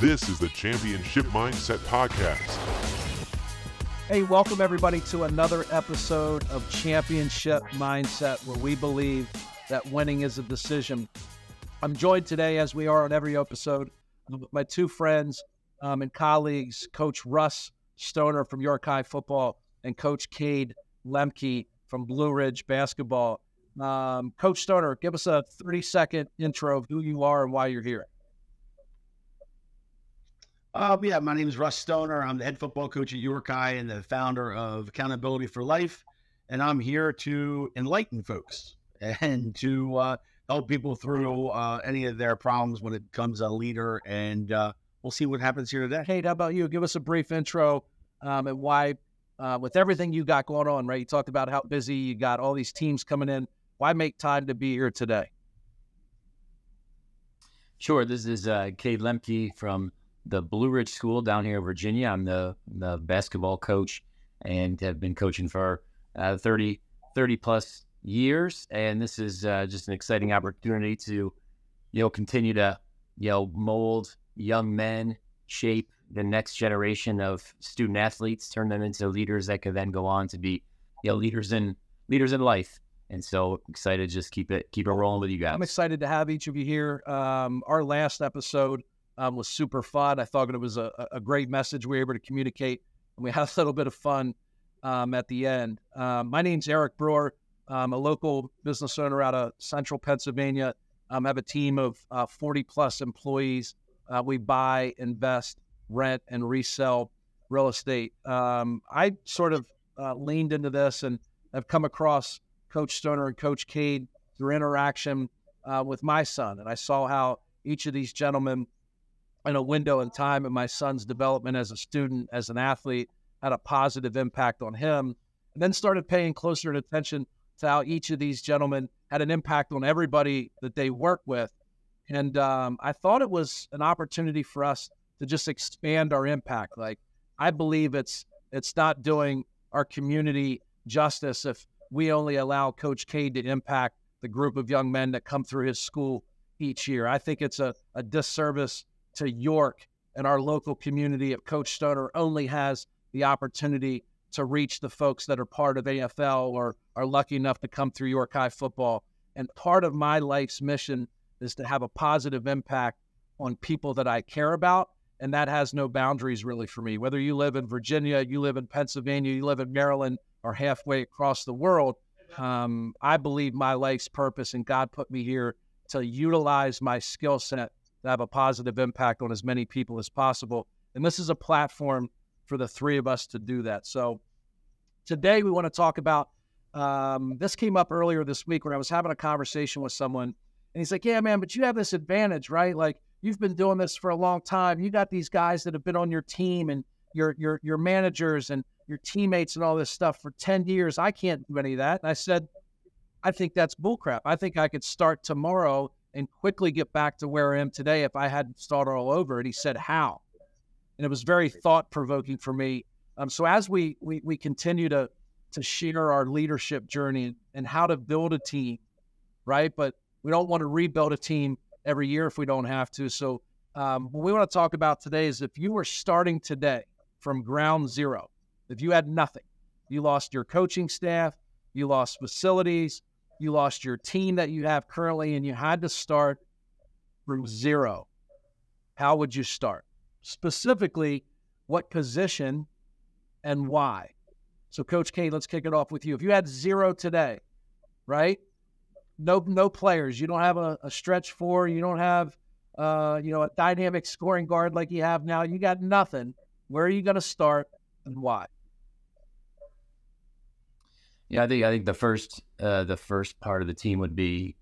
This is the Championship Mindset Podcast. Hey, welcome everybody to another episode of Championship Mindset, where we believe that winning is a decision. I'm joined today, as we are on every episode, with my two friends um, and colleagues, Coach Russ Stoner from York High Football and Coach Kade Lemke from Blue Ridge Basketball. Um, Coach Stoner, give us a 30 second intro of who you are and why you're here. Uh, yeah, my name is Russ Stoner. I'm the head football coach at York High and the founder of Accountability for Life. And I'm here to enlighten folks and to uh, help people through uh, any of their problems when it comes a leader. And uh, we'll see what happens here today. Hey, how about you? Give us a brief intro um, and why, uh, with everything you got going on, right? You talked about how busy you got, all these teams coming in. Why make time to be here today? Sure. This is uh, Kade Lemke from the Blue Ridge School down here in Virginia. I'm the, the basketball coach and have been coaching for uh, 30, 30 plus years. And this is uh, just an exciting opportunity to, you know, continue to, you know, mold young men, shape the next generation of student athletes, turn them into leaders that can then go on to be, you know, leaders in leaders in life. And so excited, to just keep it keep it rolling with you guys. I'm excited to have each of you here. Um, our last episode um, was super fun. I thought it was a, a, great message we were able to communicate, and we had a little bit of fun um, at the end. Um, my name's Eric Brewer. I'm a local business owner out of central Pennsylvania. Um, I have a team of uh, 40 plus employees. Uh, we buy, invest, rent, and resell real estate. Um, I sort of uh, leaned into this and have come across Coach Stoner and Coach Kade through interaction uh, with my son. And I saw how each of these gentlemen in a window in time in my son's development as a student, as an athlete, had a positive impact on him. And then started paying closer attention to how each of these gentlemen had an impact on everybody that they work with. And um, I thought it was an opportunity for us to just expand our impact. Like I believe it's it's not doing our community justice if we only allow Coach Kade to impact the group of young men that come through his school each year. I think it's a, a disservice to York and our local community if Coach Stoner only has the opportunity to reach the folks that are part of AFL or are lucky enough to come through York High football. And part of my life's mission is to have a positive impact on people that I care about. And that has no boundaries really for me. Whether you live in Virginia, you live in Pennsylvania, you live in Maryland, or halfway across the world, um, I believe my life's purpose and God put me here to utilize my skill set to have a positive impact on as many people as possible. And this is a platform for the three of us to do that. So today we want to talk about um, this came up earlier this week when I was having a conversation with someone, and he's like, "Yeah, man, but you have this advantage, right? Like you've been doing this for a long time. You got these guys that have been on your team and your your your managers and your teammates and all this stuff for 10 years. I can't do any of that." And I said, "I think that's bullcrap. I think I could start tomorrow and quickly get back to where I am today if I hadn't started all over. And he said, How? And it was very thought provoking for me. Um, so as we, we we continue to to share our leadership journey and how to build a team, right? But we don't want to rebuild a team every year if we don't have to. So um, what we want to talk about today is if you were starting today from ground zero, if you had nothing, you lost your coaching staff, you lost facilities, you lost your team that you have currently and you had to start from zero, how would you start? Specifically, what position and why? So, Coach K, let's kick it off with you. If you had zero today, right? No, no players. You don't have a, a stretch four. You don't have, uh, you know, a dynamic scoring guard like you have now. You got nothing. Where are you going to start and why? Yeah, I think I think the first uh, the first part of the team would be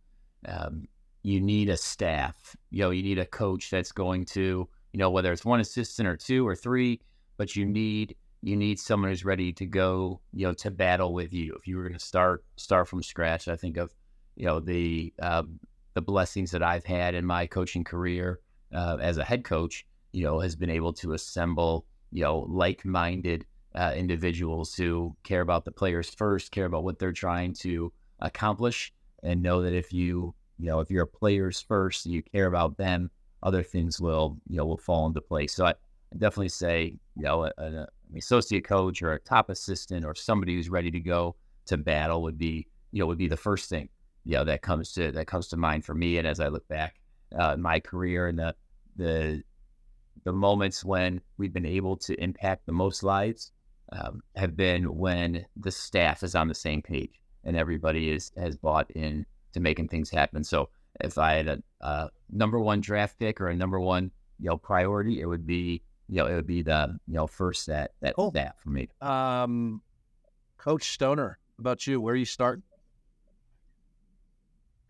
um, you need a staff. You know, you need a coach that's going to you know whether it's one assistant or two or three, but you need you need someone who's ready to go you know to battle with you. If you were going to start start from scratch, I think of you know the um, the blessings that I've had in my coaching career uh, as a head coach. You know, has been able to assemble you know like minded uh, individuals who care about the players first, care about what they're trying to accomplish, and know that if you, you know, if you're a players first, you care about them other things will you know will fall into place. So I definitely say you know an associate coach or a top assistant or somebody who's ready to go to battle would be you know would be the first thing you know that comes to that comes to mind for me. And as I look back uh, my career and the the the moments when we've been able to impact the most lives um, have been when the staff is on the same page and everybody is has bought in to making things happen. So if I had a, a number one draft pick or a number one you know priority, it would be you know it would be the you know first that that Cool. staff for me. Um, Coach Stoner, about you? Where you start?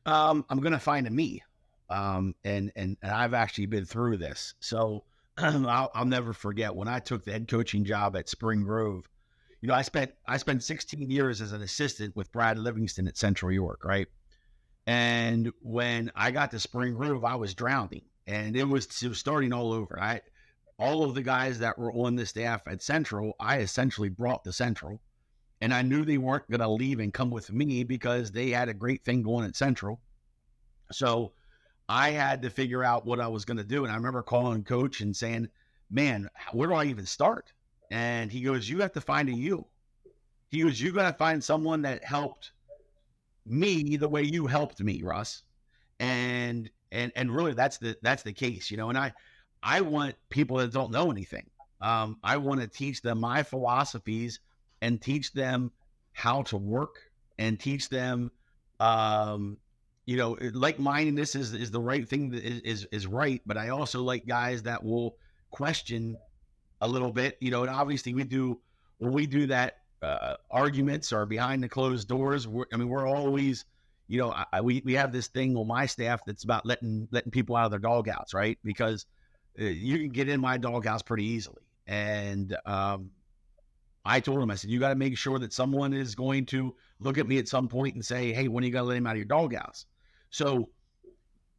Um, I'm gonna find a me, um, and and and I've actually been through this, so I'll, I'll never forget when I took the head coaching job at Spring Grove. You know, I spent I spent 16 years as an assistant with Brad Livingston at Central York, right? And when I got to Spring Grove, I was drowning, and it was, it was starting all over. I all of the guys that were on the staff at Central, I essentially brought to Central and I knew they weren't going to leave and come with me because they had a great thing going at Central. So I had to figure out what I was going to do. And I remember calling coach and saying, Man, where do I even start? And he goes, You have to find a you. He goes, You got to find someone that helped me the way you helped me, Russ. And and and really that's the that's the case, you know. And I I want people that don't know anything. Um, I want to teach them my philosophies and teach them how to work and teach them um you know like mindedness is is the right thing that is, is is right but i also like guys that will question a little bit you know and obviously we do when we do that uh, arguments or behind the closed doors we're, i mean we're always you know I, we, we have this thing on my staff that's about letting letting people out of their dogouts right because uh, you can get in my doghouse pretty easily and um I told him, I said, you got to make sure that someone is going to look at me at some point and say, hey, when are you going to let him out of your doghouse? So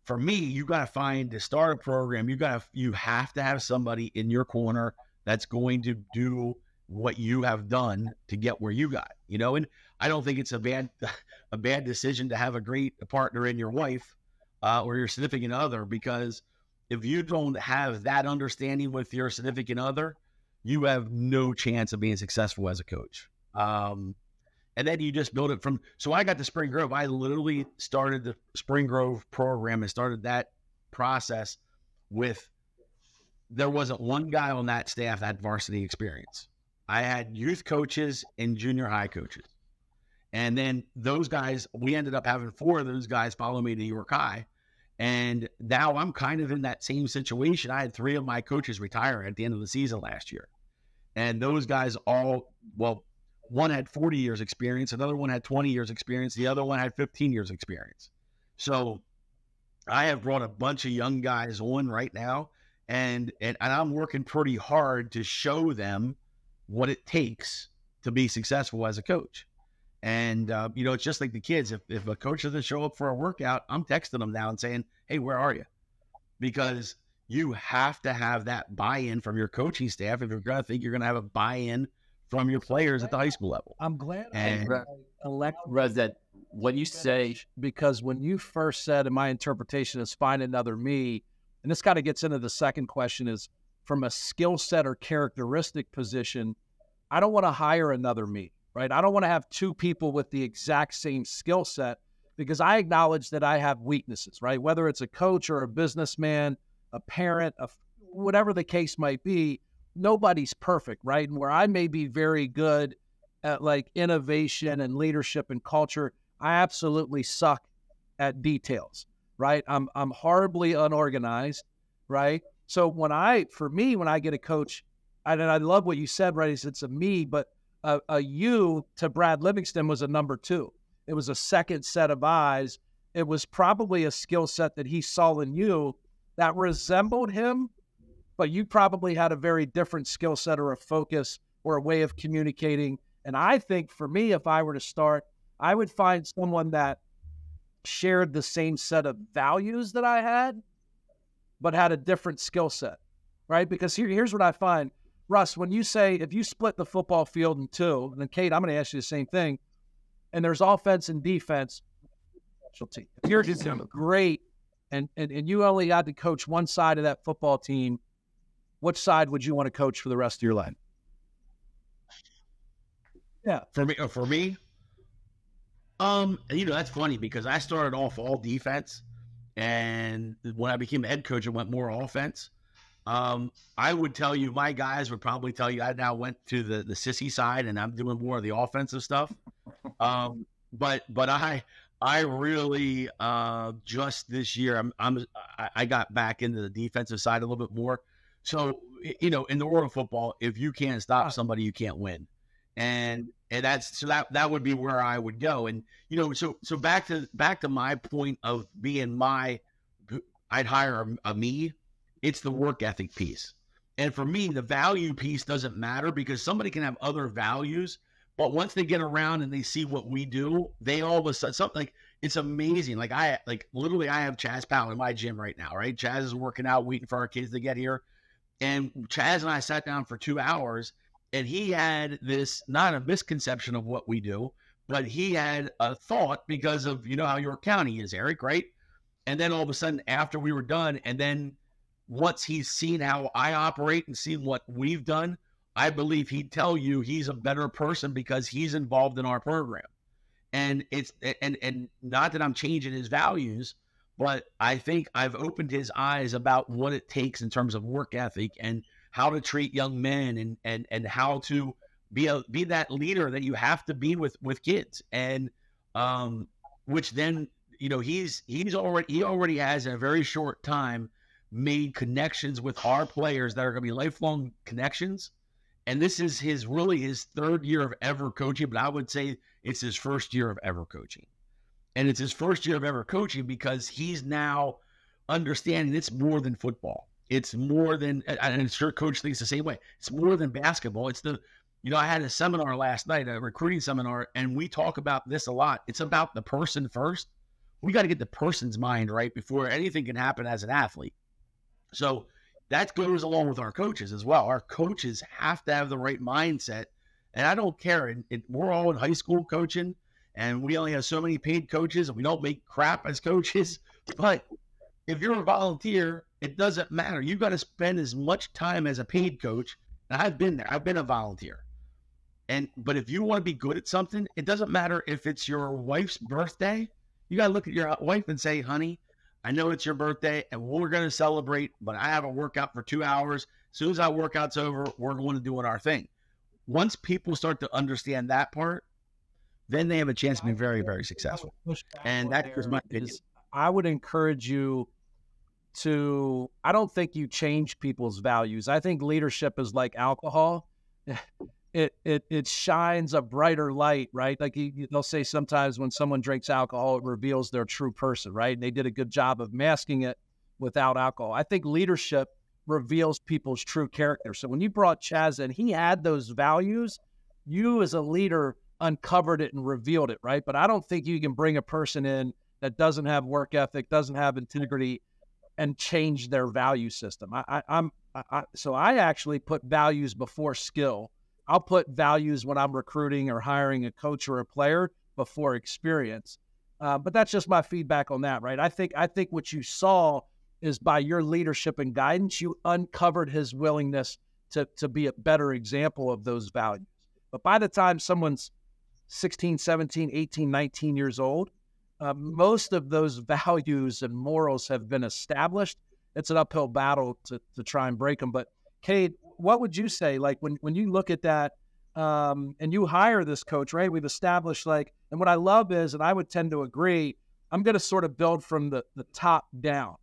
for me, you got to find to start a program, you got to, you have to have somebody in your corner that's going to do what you have done to get where you got, you know? And I don't think it's a bad, a bad decision to have a great partner in your wife uh, or your significant other, because if you don't have that understanding with your significant other, you have no chance of being successful as a coach. Um, and then you just build it from. So I got to Spring Grove. I literally started the Spring Grove program and started that process with. There wasn't one guy on that staff that had varsity experience. I had youth coaches and junior high coaches, and then those guys. We ended up having four of those guys follow me to York High, and now I'm kind of in that same situation. I had three of my coaches retire at the end of the season last year. And those guys all, well, one had 40 years experience, another one had 20 years experience, the other one had 15 years experience. So I have brought a bunch of young guys on right now, and and, and I'm working pretty hard to show them what it takes to be successful as a coach. And uh, you know, it's just like the kids. If if a coach doesn't show up for a workout, I'm texting them now and saying, "Hey, where are you?" Because you have to have that buy-in from your coaching staff if you're going to think you're going to have a buy-in from your players at the high school level. I'm glad And- I elect Russ, that when you say because when you first said, in my interpretation, is find another me, and this kind of gets into the second question is from a skill set or characteristic position, I don't want to hire another me, right? I don't want to have two people with the exact same skill set because I acknowledge that I have weaknesses, right? Whether it's a coach or a businessman, a parent, a, whatever the case might be, nobody's perfect, right? And where I may be very good at like innovation and leadership and culture, I absolutely suck at details, right? I'm I'm horribly unorganized, right? So when I, for me, when I get a coach, and I love what you said, right? It's a me, but a, a you to Brad Livingston was a number two. It was a second set of eyes. It was probably a skill set that he saw in you that resembled him, but you probably had a very different skill set or a focus or a way of communicating. And I think for me, if I were to start, I would find someone that shared the same set of values that I had, but had a different skill set, right? Because here, here's what I find. Russ, when you say if you split the football field in two, and then Kade, I'm going to ask you the same thing, and there's offense and defense, specialty. If you're just great and, and and you only had to coach one side of that football team, which side would you want to coach for the rest of your life? Yeah, for me, uh, for me, um, you know that's funny because I started off all defense, and when I became head coach, I went more offense. Um, I would tell you, my guys would probably tell you I now went to the the sissy side, and I'm doing more of the offensive stuff. Um, but but I I really uh, just this year I'm, I'm I got back into the defensive side a little bit more. So you know, in the world of football, if you can't stop somebody, you can't win, and and that's so that that would be where I would go. And you know, so so back to back to my point of being my, I'd hire a, a me. It's the work ethic piece, and for me, the value piece doesn't matter because somebody can have other values but once they get around and they see what we do, they all of a sudden something like it's amazing. Like I like literally I have Chaz Powell in my gym right now, right? Chaz is working out, waiting for our kids to get here. And Chaz and I sat down for two hours and he had this not a misconception of what we do, but he had a thought because of you know how York County is, Eric, right? And then all of a sudden after we were done, and then once he's seen how I operate and seen what we've done, I believe he'd tell you he's a better person because he's involved in our program. And it's and and not that I'm changing his values, but I think I've opened his eyes about what it takes in terms of work ethic and how to treat young men and and and how to be a be that leader that you have to be with with kids and um which then you know he's he's already he already has in a very short time made connections with our players that are going to be lifelong connections and this is his really his third year of ever coaching, but I would say it's his first year of ever coaching. And it's his first year of ever coaching because he's now understanding it's more than football. It's more than, and I'm sure coach thinks the same way. It's more than basketball. It's the, you know, I had a seminar last night, a recruiting seminar, and we talk about this a lot. It's about the person first. We got to get the person's mind right before anything can happen as an athlete. So that goes along with our coaches as well. Our coaches have to have the right mindset. And I don't care. It, it, we're all in high school coaching, and we only have so many paid coaches, and we don't make crap as coaches. But if you're a volunteer, it doesn't matter. You got to spend as much time as a paid coach. And I've been there. I've been a volunteer. And but if you want to be good at something, it doesn't matter if it's your wife's birthday. You got to look at your wife and say, "Honey, I know it's your birthday and we're going to celebrate, but I have a workout for two hours. As soon as that workout's over, we're going to do our thing. Once people start to understand that part, then they have a chance to be very, very successful. And that is my opinion. I would encourage you to, I don't think you change people's values. I think leadership is like alcohol. it it it shines a brighter light, right? Like you, they'll say sometimes when someone drinks alcohol, it reveals their true person, right? And they did a good job of masking it without alcohol. I think leadership reveals people's true character. So when you brought Chaz in, he had those values. You as a leader uncovered it and revealed it, right? But I don't think you can bring a person in that doesn't have work ethic, doesn't have integrity, and change their value system. I, I, so I actually put values before skill I'll put values when I'm recruiting or hiring a coach or a player before experience. Uh, but that's just my feedback on that, right? I think I think what you saw is by your leadership and guidance, you uncovered his willingness to to be a better example of those values. But by the time someone's 16, 17, 18, 19 years old, uh, most of those values and morals have been established. It's an uphill battle to, to try and break them. But Kade, what would you say? Like when when you look at that, um, and you hire this coach, right? We've established like, and what I love is, and I would tend to agree, I'm going to sort of build from the the top down,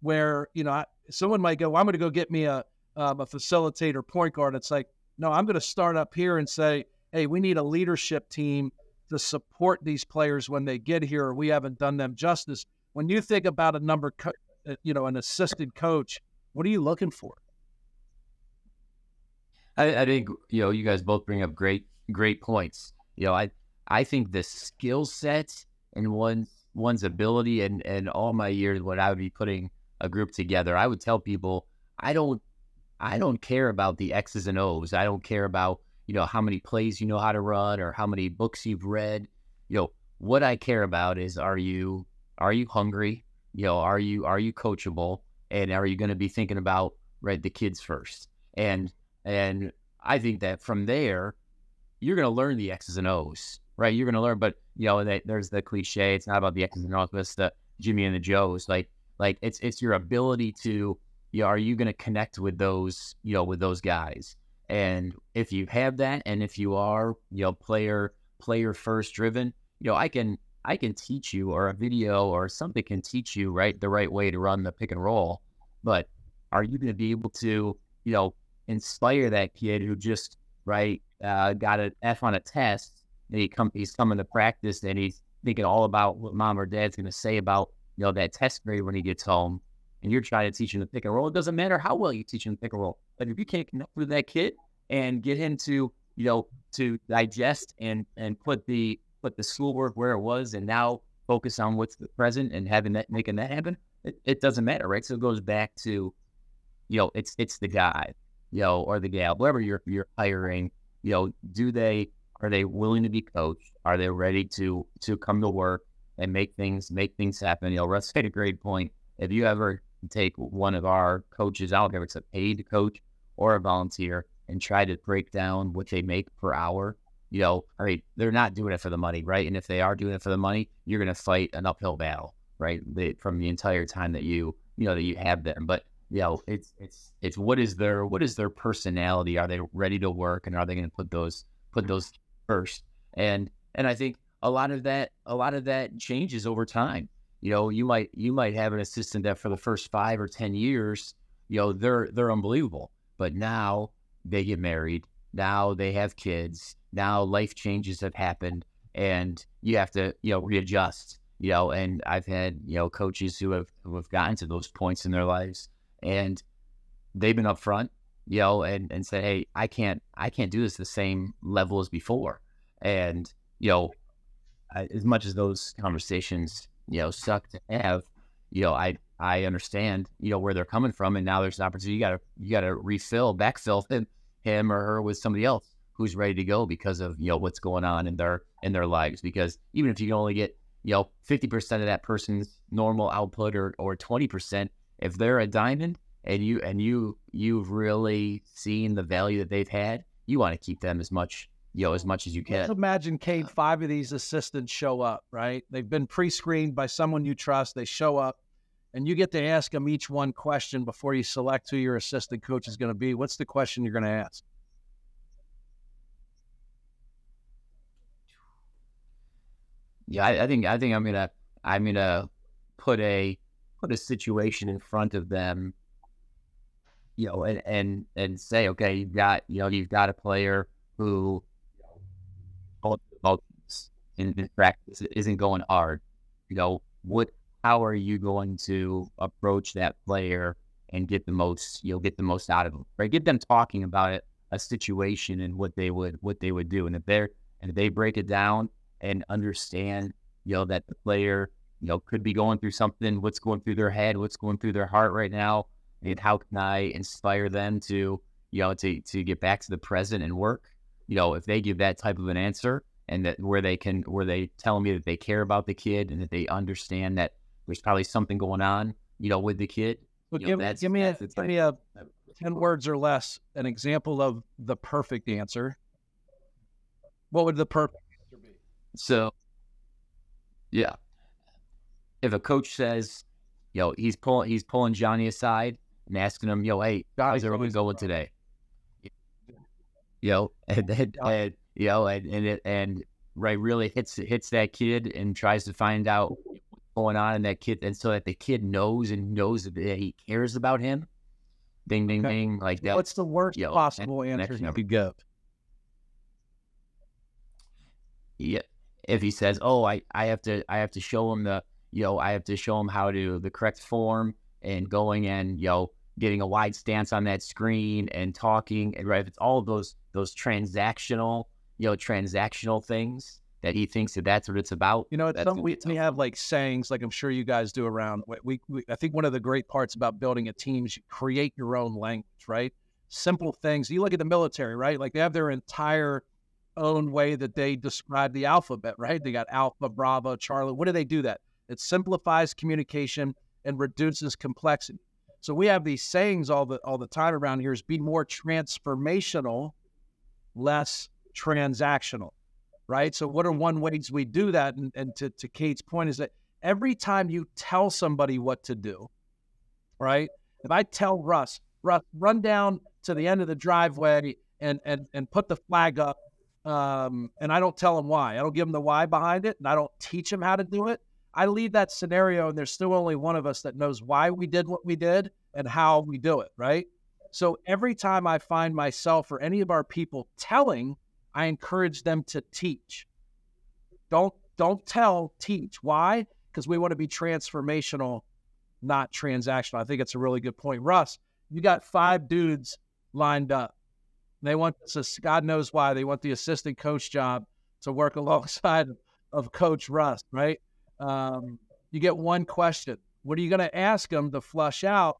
where you know I, someone might go, well, I'm going to go get me a um, a facilitator point guard. It's like, no, I'm going to start up here and say, hey, we need a leadership team to support these players when they get here. We haven't done them justice. When you think about a number, co- uh, you know, an assistant coach, what are you looking for? I, I think you know you guys both bring up great great points. You know, I I think the skill set and one one's ability and and all my years when I would be putting a group together, I would tell people I don't I don't care about the X's and O's. I don't care about you know how many plays you know how to run or how many books you've read. You know what I care about is are you are you hungry? You know, are you are you coachable, and are you going to be thinking about right the kids first? And and I think that from there, you're going to learn the X's and O's, right? You're going to learn, but you know, there's the cliche. It's not about the X's and O's, but it's the Jimmy and the Joes. Like like it's it's your ability to you know, are you going to connect with those you know with those guys? And if you have that, and if you are you know player player first driven, you know, I can I can teach you, or a video or something can teach you right the right way to run the pick and roll. But are you going to be able to you know inspire that kid who just right uh, got an F on a test and he come he's coming to practice and he's thinking all about what mom or dad's going to say about you know that test grade when he gets home and you're trying to teach him the pick and roll it doesn't matter how well you teach him pick and roll but if you can't connect with that kid and get him to you know to digest and and put the put the schoolwork where it was and now focus on what's the present and having that making that happen it, it doesn't matter right? So it goes back to you know it's it's the guy you know or the gal whoever you're you're hiring you know do they are they willing to be coached? Are they ready to to come to work and make things make things happen? You know russ made a great point. If you ever take one of our coaches out if it's a paid coach or a volunteer and try to break down what they make per hour you know, I mean, they're not doing it for the money, right? And if they are doing it for the money, you're going to fight an uphill battle, right? From the entire time that you, you know, that you have them. But you know, it's it's it's what is their what is their personality? Are they ready to work, and are they going to put those put those first? And and I think a lot of that a lot of that changes over time. You know, you might you might have an assistant that for the first five or ten years, you know, they're they're unbelievable, but now they get married, now they have kids, now life changes have happened and you have to you know readjust you know and i've had you know coaches who have who have gotten to those points in their lives and they've been upfront you know and and said hey i can't i can't do this the same level as before. And you know as much as those conversations you know suck to have you know i i understand you know where they're coming from and now there's an opportunity you gotta you gotta refill backfill him, him or her with somebody else who's ready to go because of you know what's going on in their in their lives. Because even if you can only get you know fifty percent of that person's normal output or or twenty percent, if they're a diamond and you and you you've really seen the value that they've had, you want to keep them as much you know as much as you can. Let's imagine Kade, five of these assistants show up, right? They've been pre-screened by someone you trust. They show up, and you get to ask them each one question before you select who your assistant coach is going to be. What's the question you're going to ask? yeah, I, I, think I think I'm gonna I'm gonna put a put a situation in front of them, you know, and and and say, okay, you've got you know you've got a player who in, in practice isn't going hard. You know, what how are you going to approach that player and get the most you'll get the most out of them, right? Get them talking about it, a situation and what they would what they would do, and if they're and if they break it down and understand, you know, that the player, you know, could be going through something, what's going through their head, what's going through their heart right now, and how can I inspire them to, you know, to to get back to the present and work. You know, if they give that type of an answer and that where they can where they tell me that they care about the kid and that they understand that there's probably something going on, you know, with the kid. But give, know, give me a give me a ten words or less an example of the perfect answer. What would the perfect answer be? so, yeah, if a coach says, "Yo, he's pulling he's pulling Johnny aside and asking him, yo, hey, how's everyone going today?" Yo, and and, and you know, and and, it, and right really hits hits that kid and tries to find out mm-hmm. what's going on in that kid, and so that the kid knows and knows that he cares about him. Ding, ding, okay. ding, like that. What's the worst yo, possible answer you could give? Yeah, if he says, "Oh, I, I have to I have to show him the you know I have to show him how to the correct form and going and you know getting a wide stance on that screen and talking and right if it's all those those transactional you know transactional things that he thinks that that's what it's about. You know, it's something we, we have like sayings, like I'm sure you guys do around. We, we, I think one of the great parts about building a team is you create your own language, right? Simple things. You look at the military, right? Like they have their entire own way that they describe the alphabet, right? They got Alpha, Bravo, Charlie. What do they do that? It simplifies communication. and reduces complexity. So we have these sayings all the all the time around here is be more transformational, less transactional. Right. So what are one ways we do that? And, and to, to Kade's point is that every time you tell somebody what to do, right? If I tell Russ, Russ, run down to the end of the driveway and and and put the flag up, um, and I don't tell him why. I don't give him the why behind it, and I don't teach him how to do it. I leave that scenario, and there's still only one of us that knows why we did what we did and how we do it, right? So every time I find myself or any of our people telling, I encourage them to teach. Don't don't tell, teach. Why? Because we want to be transformational not transactional. I think it's a really good point. Russ, you got five dudes lined up. They want this, God knows why, they want the assistant coach job to work alongside of Coach Russ, right? Um, you get one question. What are you going to ask them to flush out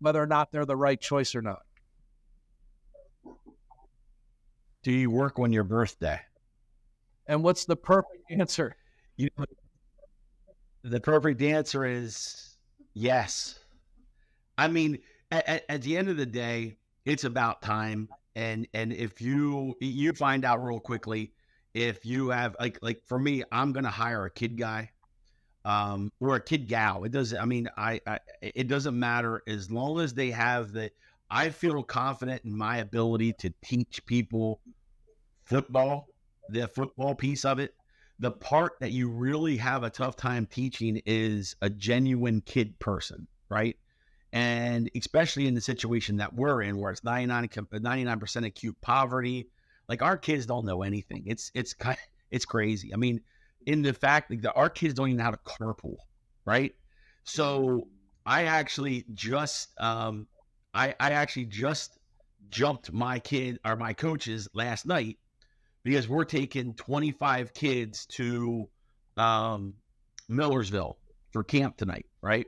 whether or not they're the right choice or not? Do you work on your birthday? And what's the perfect answer? You know, the perfect answer is Yes. I mean, at, at, the end of the day, it's about time. And and if you you find out real quickly if you have like like for me, I'm gonna hire a kid guy, um, or a kid gal. It doesn't. I mean, I, I it doesn't matter as long as they have the. I feel confident in my ability to teach people football, the football piece of it the part that you really have a tough time teaching is a genuine kid person, right? And especially in the situation that we're in, where it's 99 percent acute poverty, like our kids don't know anything. It's it's kind it's crazy. I mean, in the fact that our kids don't even know how to carpool, right? So I actually just um, I I actually just jumped my kid or my coaches last night because we're taking 25 kids to um, Millersville for camp tonight, right?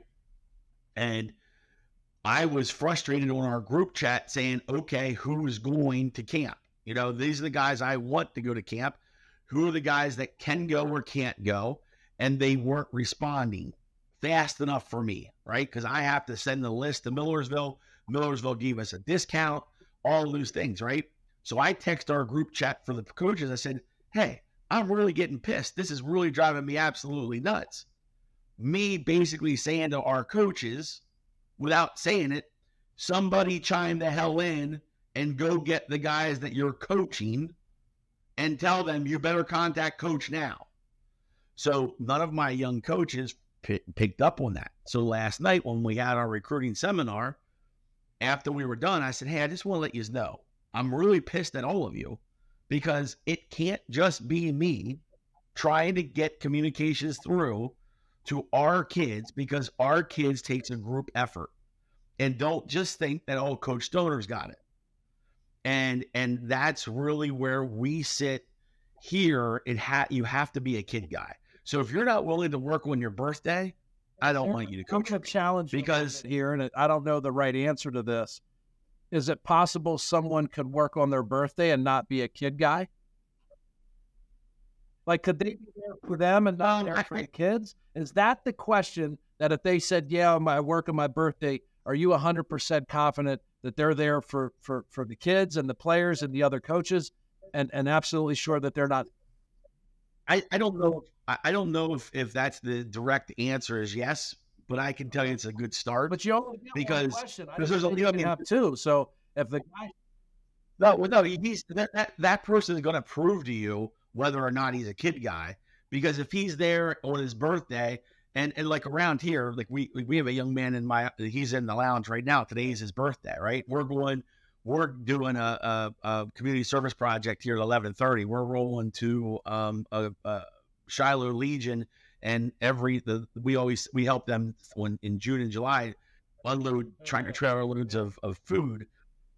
And I was frustrated on our group chat saying, okay, who's going to camp? You know, these are the guys I want to go to camp. Who are the guys that can go or can't go? And they weren't responding fast enough for me, right? Because I have to send the list to Millersville. Millersville gave us a discount, all those things, right? So I text our group chat for the coaches. I said, Hey, I'm really getting pissed. This is really driving me absolutely nuts. Me basically saying to our coaches, without saying it, somebody chime the hell in and go get the guys that you're coaching and tell them you better contact coach now. So none of my young coaches p- picked up on that. So last night when we had our recruiting seminar, after we were done, I said, Hey, I just want to let you know I'm really pissed at all of you because it can't just be me trying to get communications through to our kids because our kids takes a group effort. And don't just think that oh coach Stoner's got it. And and that's really where we sit here it ha- you have to be a kid guy. So if you're not willing to work on your birthday, I don't want you to coach. a challenge because here, and I don't know the right answer to this is it possible someone could work on their birthday and not be a kid guy? Like, could they be there for them and not there for the kids? Is that the question that if they said, "Yeah, I work on my birthday," are you hundred percent confident that they're there for for for the kids and the players and the other coaches, and and absolutely sure that they're not? I I don't know. I don't know if if that's the direct answer is yes, but I can tell you it's a good start. But you only because because there's only I mean, have two. So if the guy no, no, he's that that, that person is going to prove to you whether or not he's a kid guy. Because if he's there on his birthday, and and like around here, like we we have a young man in my he's in the lounge right now. Today is his birthday, right? We're going. We're doing a, a, a community service project here at eleven thirty. We're rolling to um, a, a Shiloh Legion and every the we always we help them when in June and July unload tractor trailer loads of, of food.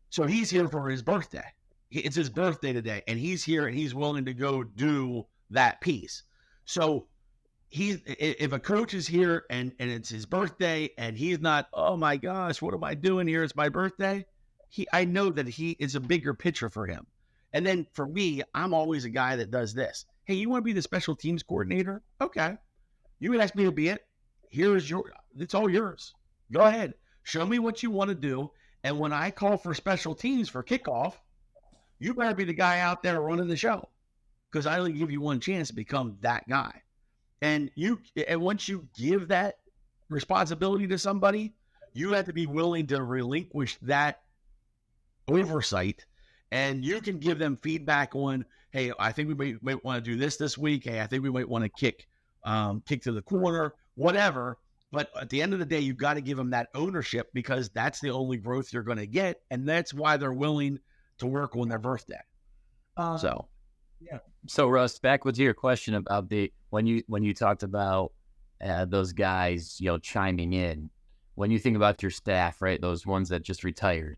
So he's here for his birthday. It's his birthday today, and he's here and he's willing to go do that piece. So he's if a coach is here and and it's his birthday and he's not, oh my gosh, what am I doing here? It's my birthday. He I know that he is a bigger picture for him. And then for me, I'm always a guy that does this. Hey, you want to be the special teams coordinator? Okay. You would ask me to be it. here's your, it's all yours. Go ahead. Show me what you want to do. And when I call for special teams for kickoff, you better be the guy out there running the show because I only give you one chance to become that guy. And you, and once you give that responsibility to somebody, you have to be willing to relinquish that oversight and you can give them feedback on hey i think we might, might want to do this this week. Hey i think we might want to kick um, kick to the corner whatever. But at the end of the day you've got to give them that ownership because that's the only growth you're going to get and that's why they're willing to work on their birthday. Uh, so. so russ back with your question about the when you when you talked about uh, those guys you know chiming in when you think about your staff right those ones that just retired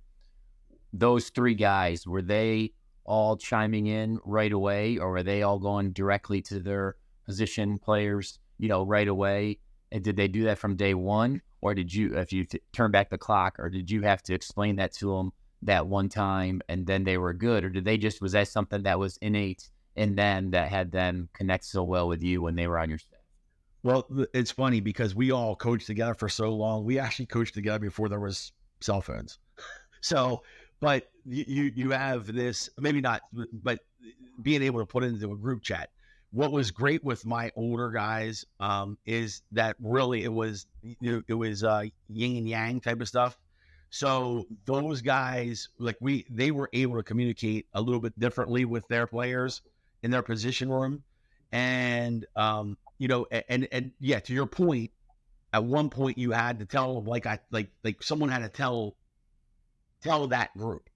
those three guys were they all chiming in right away, or were they all going directly to their position players, you know, right away? And did they do that from day one, or did you, if you t- turn back the clock, or did you have to explain that to them that one time and then they were good, or did they just was that something that was innate in them that had them connect so well with you when they were on your staff? Well, it's funny because we all coached together for so long. We actually coached together before there was cell phones. so but you you have this maybe not, but being able to put into a group chat. What was great with my older guys um, is that really it was it was uh, yin and yang type of stuff. So those guys, like we, they were able to communicate a little bit differently with their players in their position room, and um, you know, and and yeah, to your point, at one point you had to tell like I like like someone had to tell tell that group.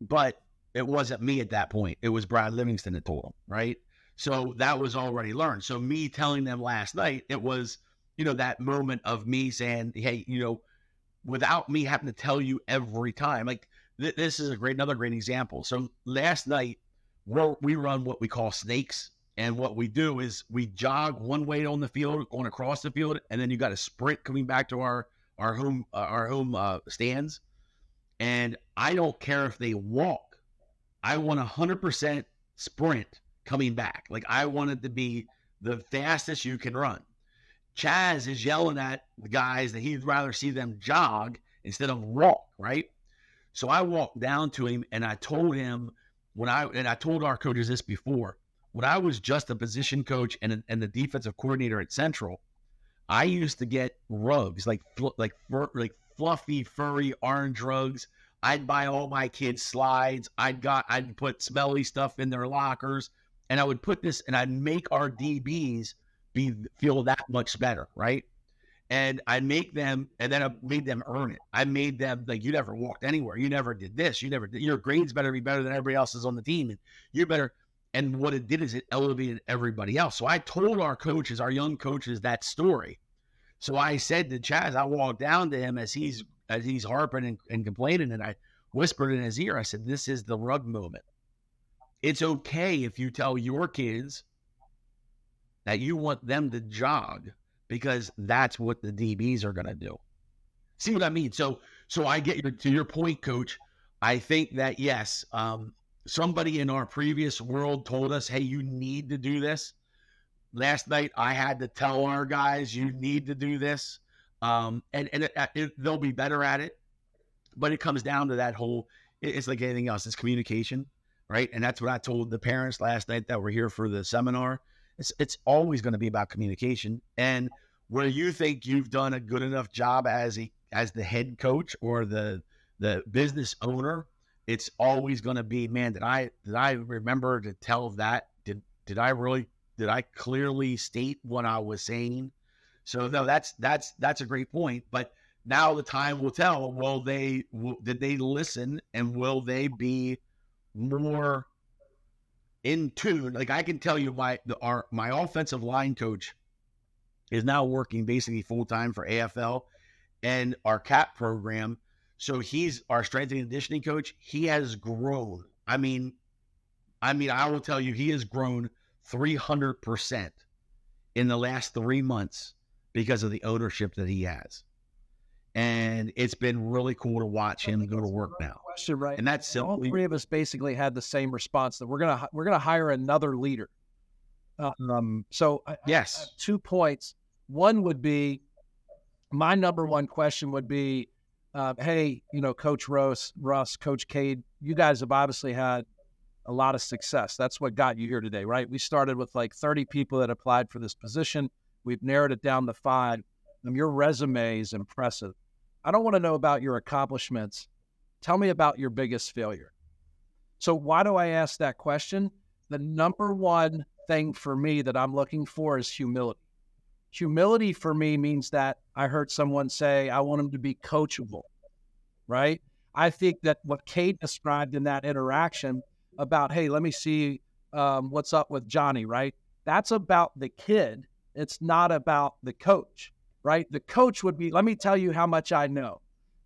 But it wasn't me at that point. It was Brad Livingston that told them, right? So that was already learned. So me telling them last night, it was, you know, that moment of me saying, hey, you know, without me having to tell you every time. Like th- this is a great, another great example. So last night, we we run what we call snakes. And what we do is we jog one way on the field, going across the field, and then you got a sprint coming back to our our home uh, our home uh, stands. And I don't care if they walk. I want a 100% sprint coming back. Like I want it to be the fastest you can run. Chaz is yelling at the guys that he'd rather see them jog instead of walk, right? So I walked down to him and I told him when I and I told our coaches this before. When I was just a position coach and and the defensive coordinator at Central, I used to get rugs like like like fluffy, furry orange rugs. I'd buy all my kids slides. I'd got I'd put smelly stuff in their lockers, and I would put this and I'd make our DBs be feel that much better, right? And I make them, and then I made them earn it. I made them like you never walked anywhere, you never did this, you never did. Your grades better be better than everybody else's on the team, and you better. And what it did is it elevated everybody else. So I told our coaches, our young coaches, that story so I said to Chaz, I walked down to him as he's as he's harping and, and complaining, and I whispered in his ear, I said, This is the rug moment. It's okay if you tell your kids that you want them to jog because that's what the DBs are gonna do. See what I mean? So so I get your, to your point, coach. I think that yes, um, somebody in our previous world told us, hey, you need to do this last night I had to tell our guys, you need to do this. Um, and and it, it, they'll be better at it. But it comes down to that whole, it's like anything else, it's communication, right? And that's what I told the parents last night that were here for the seminar. It's, it's always going to be about communication. And where you think you've done a good enough job as a as the head coach or the the business owner, it's always going to be, man, did I did I remember to tell that? Did did I really did I clearly state what I was saying? So no, that's that's that's a great point. But now the time will tell. Will they? Will, did they listen? And will they be more in tune? Like I can tell you, my the, our my offensive line coach is now working basically full time for AFL and our CAP program. So he's our strength and conditioning coach. He has grown. I mean, I mean, I will tell you, he has grown 300% in the last three months because of the ownership that he has. And it's been really cool to watch him go to work now. Question, right? And that's simply, all three of us basically had the same response that we're gonna we're gonna hire another leader. Um, so I, yes, I two points. One would be my number one question would be, uh, hey, you know, Coach Rose, Russ, Coach Kade, you guys have obviously had a lot of success. That's what got you here today, right? We started with like 30 people that applied for this position. We've narrowed it down to five. Um, your resume is impressive. I don't want to know about your accomplishments. Tell me about your biggest failure. So, why do I ask that question? The number one thing for me that I'm looking for is humility. Humility for me means that I heard someone say, I want him to be coachable, right? I think that what Kade described in that interaction about, hey, let me see um, what's up with Johnny, right? That's about the kid. It's not about the coach, right? The coach would be, let me tell you how much I know.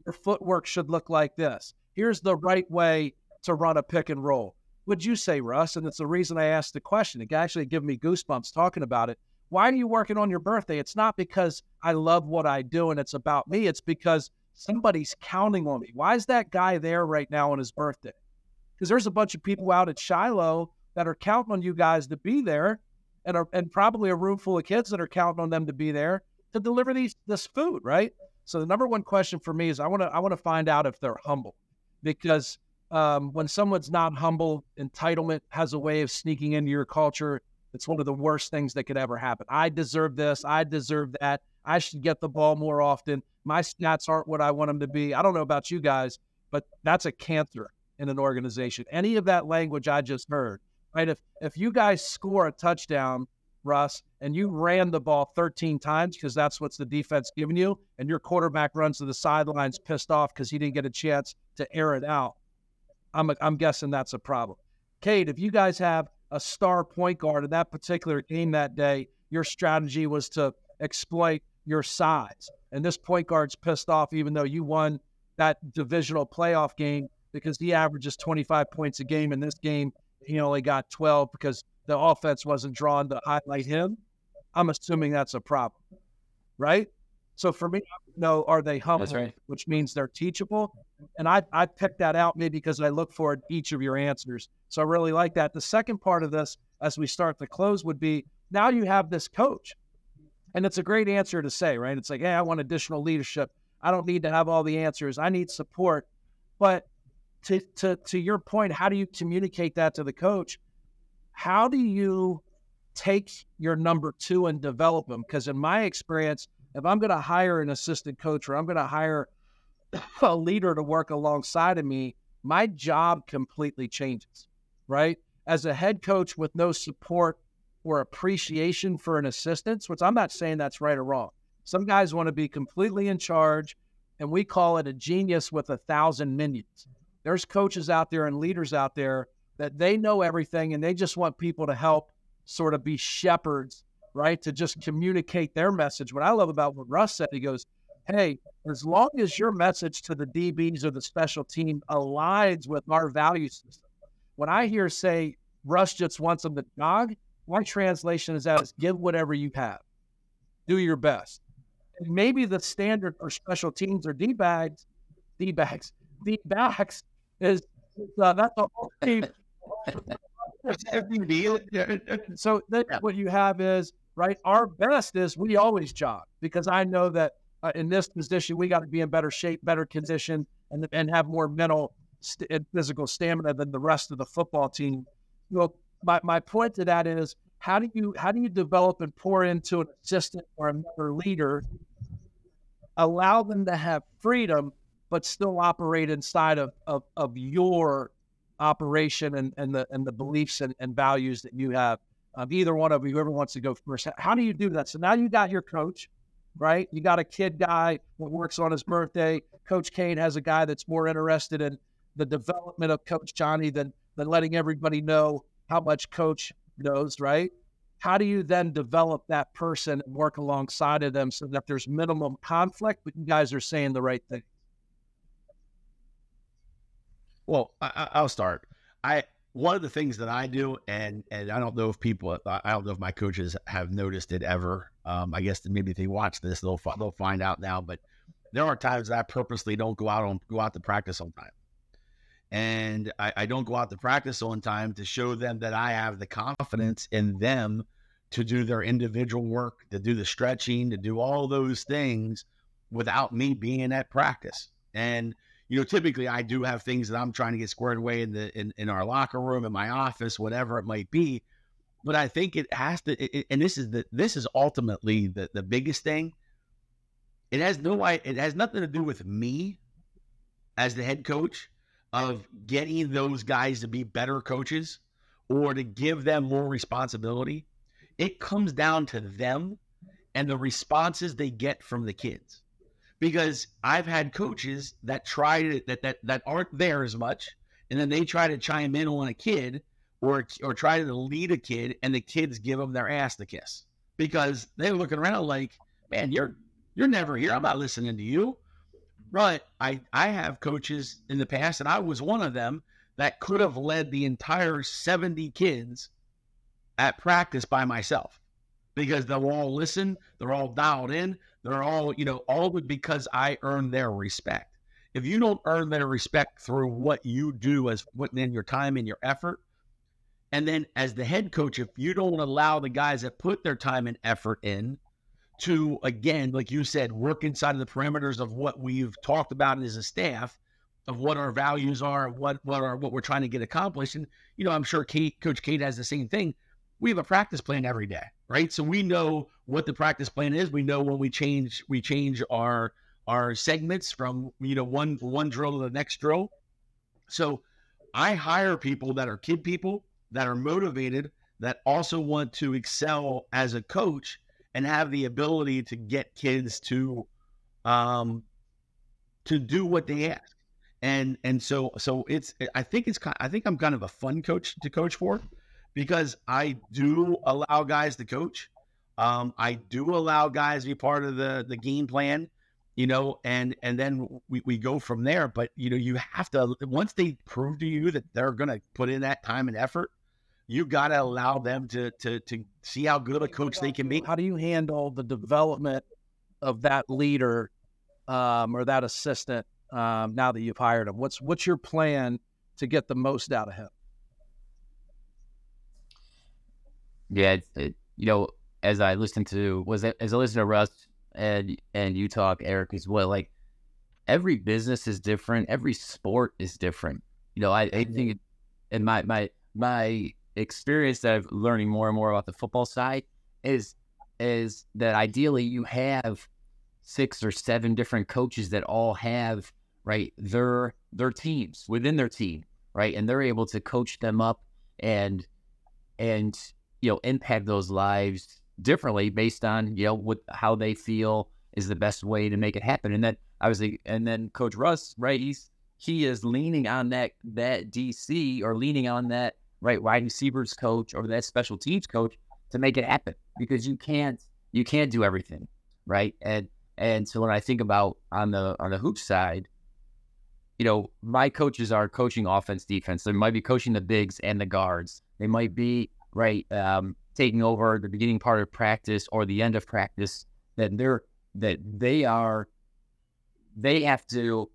Your footwork should look like this. Here's the right way to run a pick and roll. Would you say, Russ? And it's the reason I asked the question. It actually gave me goosebumps talking about it. Why are you working on your birthday? It's not because I love what I do and it's about me. It's because somebody's counting on me. Why is that guy there right now on his birthday? Because there's a bunch of people out at Shiloh that are counting on you guys to be there, and are, and probably a room full of kids that are counting on them to be there to deliver these this food, right? So the number one question for me is I want to I want to find out if they're humble, because um, when someone's not humble, entitlement has a way of sneaking into your culture. It's one of the worst things that could ever happen. I deserve this. I deserve that. I should get the ball more often. My stats aren't what I want them to be. I don't know about you guys, but that's a cancer in an organization. Any of that language I just heard, right? If if you guys score a touchdown, Russ, and you ran the ball 13 times because that's what's the defense giving you, and your quarterback runs to the sidelines pissed off because he didn't get a chance to air it out, I'm I'm guessing that's a problem. Kade, if you guys have a star point guard in that particular game that day, your strategy was to exploit your size. And this point guard's pissed off even though you won that divisional playoff game because he averages 25 points a game. In this game, he only got 12 because the offense wasn't drawn to highlight him. I'm assuming that's a problem, right? So for me, no, are they humble? right. Which means they're teachable. And I, I picked that out maybe because I look for each of your answers. So I really like that. The second part of this, as we start to close, would be now you have this coach. And it's a great answer to say, right? It's like, hey, I want additional leadership. I don't need to have all the answers. I need support. But to, to, to your point, how do you communicate that to the coach? How do you take your number two and develop them? Because in my experience, if I'm going to hire an assistant coach or I'm going to hire a leader to work alongside of me, my job completely changes, right? As a head coach with no support or appreciation for an assistant, which I'm not saying that's right or wrong. Some guys want to be completely in charge, and we call it a genius with a thousand minions. There's coaches out there and leaders out there that they know everything and they just want people to help sort of be shepherds, right? To just communicate their message. What I love about what Russ said, he goes, Hey, as long as your message to the DBs or the special team aligns with our value system. When I hear say Russ just wants them to jog, my translation is that is give whatever you have. Do your best. And maybe the standard for special teams or D bags, D bags, D backs is uh, that's the whole team. so then Yeah. what you have is right. Our best is we always jog because I know that uh, in this position we got to be in better shape, better condition, and and have more mental st- and physical stamina than the rest of the football team. Well, my, my point to that is how do you how do you develop and pour into an assistant or another leader, allow them to have freedom, but still operate inside of of, of your operation and, and the and the beliefs and, and values that you have. Either one of you, whoever wants to go first. How do you do that? So now you got your coach, right? You got a kid guy that works on his birthday. Coach Kane has a guy that's more interested in the development of Coach Johnny than than letting everybody know how much Coach knows, right? How do you then develop that person and work alongside of them so that there's minimum conflict, but you guys are saying the right thing? Well, I, I- I'll start. I one of the things that I do, and and I don't know if people, I don't know if my coaches have noticed it ever. Um, I guess maybe if they watch this, they'll they'll find out now. But there are times that I purposely don't go out on go out to practice on time, and I, I don't go out to practice on time to show them that I have the confidence in them to do their individual work, to do the stretching, to do all those things without me being at practice. And you know, typically I do have things that I'm trying to get squared away in the in, in our locker room, in my office, whatever it might be. But I think it has to, it, and this is the this is ultimately the the biggest thing. It has no, it has nothing to do with me as the head coach of getting those guys to be better coaches or to give them more responsibility. It comes down to them and the responses they get from the kids because I've had coaches that try to that that that aren't there as much, and then they try to chime in on a kid or or try to lead a kid, and the kids give them their ass to kiss because they're looking around like, man, you're you're never here. I'm not listening to you. But I I have coaches in the past, and I was one of them that could have led the entire 70 kids at practice by myself because they'll all listen, they're all dialed in, they're all, you know, all because I earn their respect. If you don't earn their respect through what you do as putting in your time and your effort, and then as the head coach, if you don't allow the guys that put their time and effort in to, again, like you said, work inside of the parameters of what we've talked about as a staff, of what our values are, what what are what we're trying to get accomplished. And you know, I'm sure Kade, Coach Kade has the same thing. We have a practice plan every day right? So we know what the practice plan is. We know when we change we change our our segments from you know one one drill to the next drill. So I hire people that are kid people that are motivated that also want to excel as a coach and have the ability to get kids to um to do what they ask. And and so so it's I think it's kind I think I'm kind of a fun coach to coach for because I do allow guys to coach. Um, I do allow guys to be part of the the game plan, you know, and and then we, we go from there. But you know, you have to once they prove to you that they're gonna put in that time and effort, you gotta allow them to to to see how good of a coach they can be. How do you handle the development of that leader um, or that assistant um, now that you've hired him? What's what's your plan to get the most out of him? Yeah, it, it, you know, as I listened to was as I listened to Russ and and you talk Eric as well, like every business is different, every sport is different. You know, I, I think, and my my my experience that I'm learning more and more about the football side is is that ideally you have six or seven different coaches that all have right their their teams within their team right and they're able to coach them up and and you know impact those lives differently based on you know what how they feel is the best way to make it happen. And then was and then Coach Russ, right? He's he is leaning on that that DC or leaning on that right wide receivers coach or that special teams coach to make it happen because you can't you can't do everything right and and so when I think about on the on the hoop side, you know my coaches are coaching offense defense. They might be coaching the bigs and the guards. They might be right, um, taking over the beginning part of practice or the end of practice, that they're that they are they have to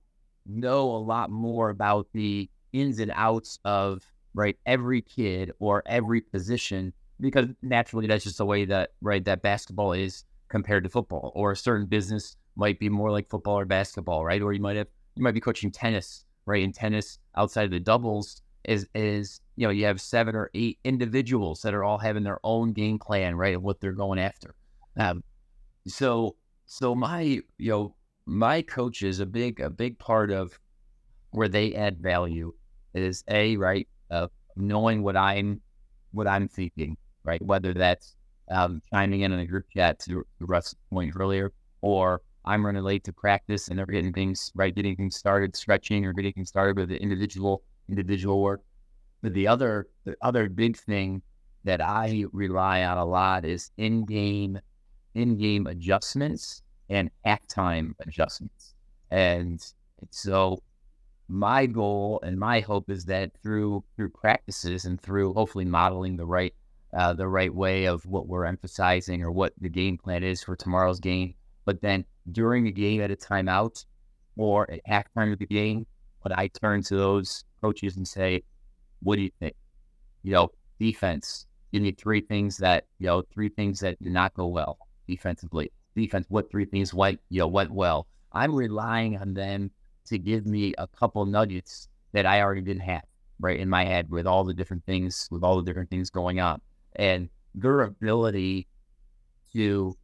know a lot more about the ins and outs of right every kid or every position because naturally that's just the way that right that basketball is compared to football or a certain business might be more like football or basketball right? Or you might have you might be coaching tennis right? In tennis outside of the doubles is is you know you have seven or eight individuals that are all having their own game plan, right, of what they're going after. Um, so so my you know my coach is a big a big part of where they add value is a right uh, knowing what I'm what I'm thinking, right, whether that's um, chiming in on a group chat to Russ' point earlier, or I'm running late to practice and they're getting things right, getting things started, stretching or getting things started with the individual individual work. But the other the other big thing that I rely on a lot is in game in game adjustments and act time adjustments. And so my goal and my hope is that through through practices and through hopefully modeling the right uh, the right way of what we're emphasizing or what the game plan is for tomorrow's game, but then during the game at a timeout or at halftime of the game, but I turn to those coaches and say, what do you think? You know, defense, give me three things that, you know, three things that did not go well defensively. defense, what three things went, you know, went well. I'm relying on them to give me a couple nuggets that I already didn't have, right, in my head with all the different things, with all the different things going on. And their ability to,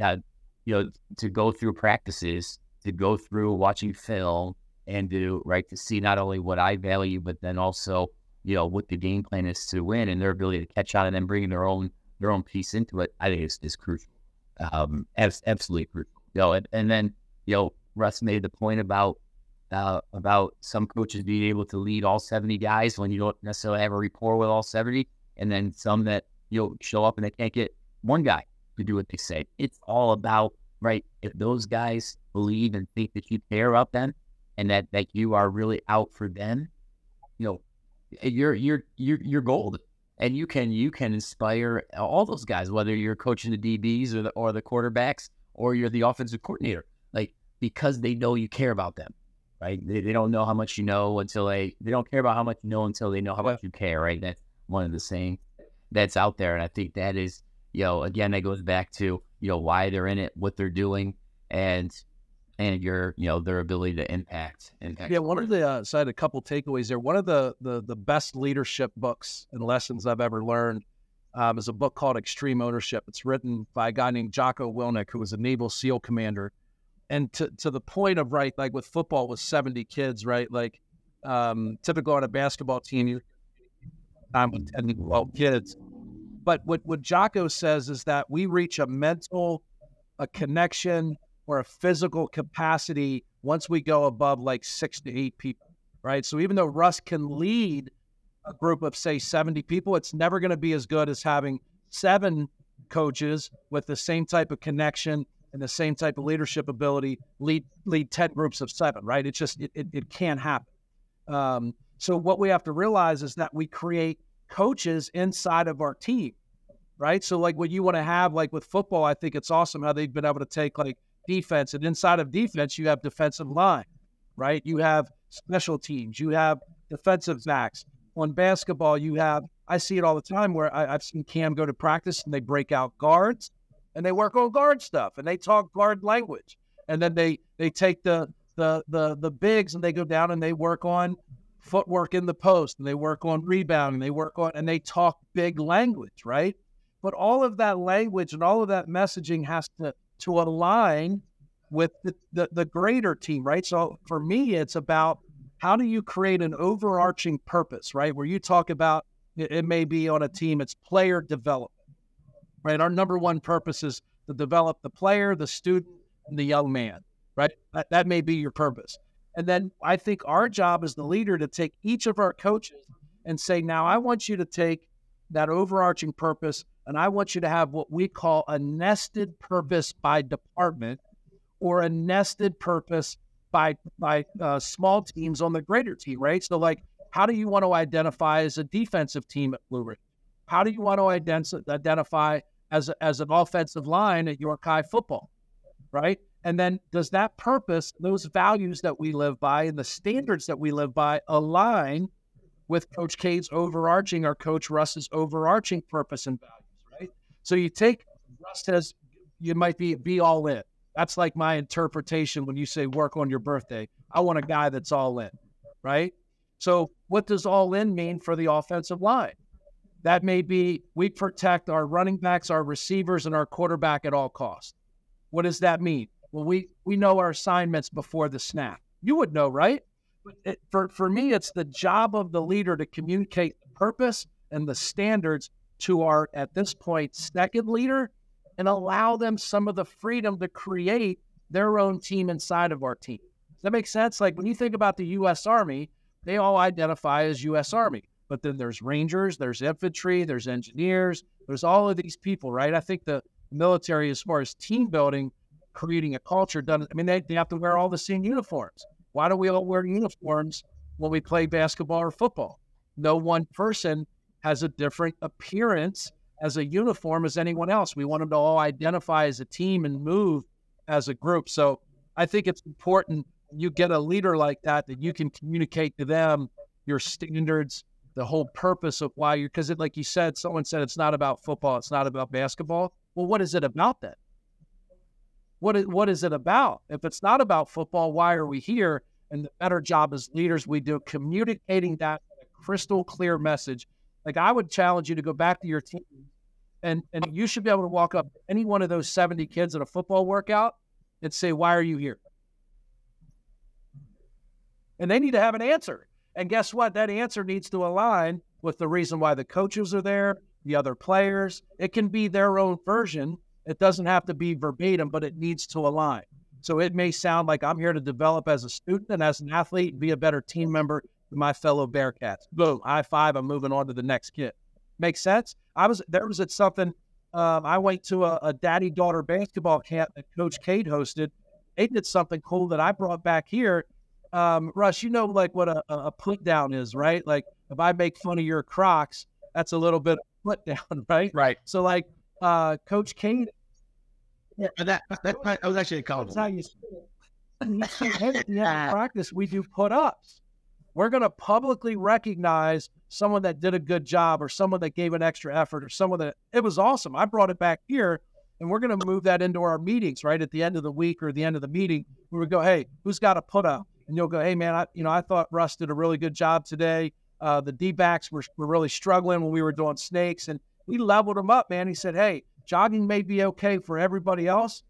uh, you know, to go through practices, to go through watching film and to, right, to see not only what I value, but then also, you know, what the game plan is to win and their ability to catch on and then bring their own, their own piece into it, I think is, is crucial. Um, absolutely crucial. You know, and, and then, you know, Russ made the point about uh, about some coaches being able to lead all 70 guys when you don't necessarily have a rapport with all 70, and then some that you'll show up and they can't get one guy to do what they say. It's all about right. If those guys believe and think that you care about them and that that you are really out for them, you know, eh, you're you're you're you're gold. And you can you can inspire all those guys, whether you're coaching the DBs or the or the quarterbacks or you're the offensive coordinator, like because they know you care about them right? They, they don't know how much you know until they they don't care about how much you know until they know how much you care, right? That's one of the saying that's out there, and I think that is you know again that goes back to you know why they're in it, what they're doing, and and your you know their ability to impact. impact yeah, one of the uh, so I had a couple takeaways there. One of the the the best leadership books and lessons I've ever learned. Um, is a book called Extreme Ownership. It's written by a guy named Jocko Willink, who was a Naval SEAL commander and to to the point of right, like with football with seventy kids, right? Like um, typical on a basketball team, you time with 10 12 kids. But what what Jocko says is that we reach a mental, a connection, or a physical capacity once we go above like six to eight people, right? So even though Russ can lead a group of say 70 people, it's never going to be as good as having seven coaches with the same type of connection and the same type of leadership ability lead lead 10 groups of seven right? It's just it, it, it can't happen. Um, so what we have to realize is that we create coaches inside of our team right? So like what you want to have like with football i think it's awesome how they've been able to take like defense and inside of defense you have defensive line right you have special teams you have defensive backs on basketball you have i see it all the time where I, i've seen cam go to practice and they break out guards and they work on guard stuff and they talk guard language. And then they they take the the the the bigs and they go down and they work on footwork in the post and they work on rebounding, they work on and they talk big language, right? But all of that language and all of that messaging has to to align with the, the, the greater team, right? So for me, it's about how do you create an overarching purpose, right? Where you talk about it, it may be on a team, it's player development right? Our number one purpose is to develop the player, the student, and the young man, right? That, that may be your purpose. And then I think our job as the leader to take each of our coaches and say, now I want you to take that overarching purpose and I want you to have what we call a nested purpose by department or a nested purpose by by uh, small teams on the greater team, right? So like, how do you want to identify as a defensive team at Blue Ridge? How do you want to ident- identify as, a, as an offensive line at York High football, right? And then does that purpose, those values that we live by and the standards that we live by align with Coach Kade's overarching or Coach Russ's overarching purpose and right? So you take Russ says you might be be all in. That's like my interpretation when you say work on your birthday. I want a guy that's all in, right? So what does all in mean for the offensive line? That may be we protect our running backs, our receivers, and our quarterback at all costs. What does that mean? Well, we we know our assignments before the snap. You would know, right? It, for for me, it's the job of the leader to communicate the purpose and the standards to our at this point second leader, and allow them some of the freedom to create their own team inside of our team. Does that make sense? Like when you think about the U.S. Army, they all identify as U.S. Army but then there's rangers, there's infantry, there's engineers, there's all of these people, right? I think the military, as far as team building, creating a culture, doesn't. I mean, they, they have to wear all the same uniforms. Why do we all wear uniforms when we play basketball or football? No one person has a different appearance as a uniform as anyone else. We want them to all identify as a team and move as a group. So I think it's important you get a leader like that that you can communicate to them your standards, the whole purpose of why you're because like you said, someone said it's not about football, it's not about basketball. Well, what is it about then? what is, what is it about? If it's not about football, why are we here? And the better job as leaders we do communicating that a crystal clear message. Like I would challenge you to go back to your team and and you should be able to walk up to any one of those 70 kids at a football workout and say, Why are you here? And they need to have an answer. And guess what? That answer needs to align with the reason why the coaches are there, the other players. It can be their own version. It doesn't have to be verbatim, but it needs to align. So it may sound like I'm here to develop as a student and as an athlete, be a better team member my fellow Bearcats. Boom, high five. I'm moving on to the next kid. Makes sense. I was there was at something. Um, I went to a, a daddy daughter basketball camp that Coach Kade hosted. They did something cool that I brought back here. Um, Russ, you know like what a, a put down is, right? Like if I make fun of your Crocs, that's a little bit of put down, right? Right. So like uh, Coach Kade Yeah, that, that, that was actually a that's compliment. how you He said, hey, at the end of practice, we do put ups. We're going to publicly recognize someone that did a good job or someone that gave an extra effort or someone that it was awesome. I brought it back here and we're going to move that into our meetings, right? At the end of the week or the end of the meeting, we would go, hey, who's got a put up? And you'll go, hey, man, I, you know, I thought Russ did a really good job today. Uh, the D backs were, were really struggling when we were doing snakes and we leveled them up, man. He said, hey, jogging may be okay for everybody else.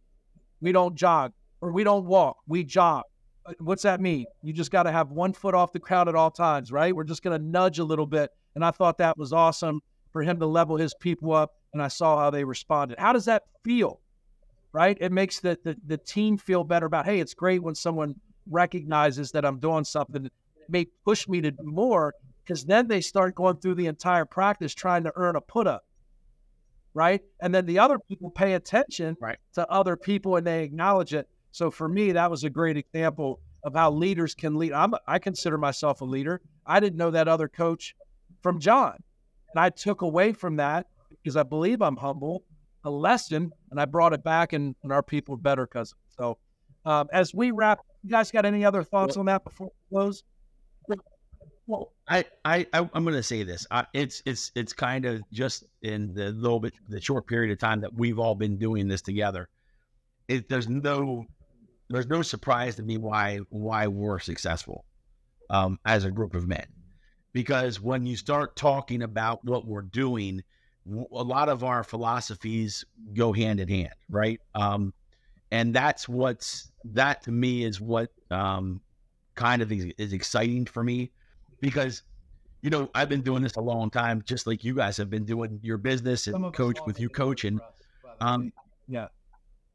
We don't jog or we don't walk, we jog. Uh, What's that mean? You just got to have one foot off the ground at all times, right? We're just going to nudge a little bit. And I thought that was awesome for him to level his people up. And I saw how they responded. How does that feel? Right? It makes the, the, the team feel better about, hey, it's great when someone recognizes that I'm doing something that may push me to do more because then they start going through the entire practice trying to earn a put up. Right. And then the other people pay attention Right. to other people and they acknowledge it. So for me, that was a great example of how leaders can lead. I'm, I consider myself a leader. I didn't know that other coach from John. And I took away from that because I believe I'm humble, a lesson, and I brought it back and, and our people are better because so um, as we wrap, you guys got any other thoughts on that before we close? Well, I, I, I I'm going to say this. I, it's, it's, it's kind of just in the little bit, the short period of time that we've all been doing this together. It, there's no, there's no surprise to me why, why we're successful, um, as a group of men, because when you start talking about what we're doing, w- a lot of our philosophies go hand in hand, right? Um, and that's what's that to me is what um, kind of is, is exciting for me. Because you know I've been doing this a long time, just like you guys have been doing your business and coach with you coaching. Russ, by the Um, yeah,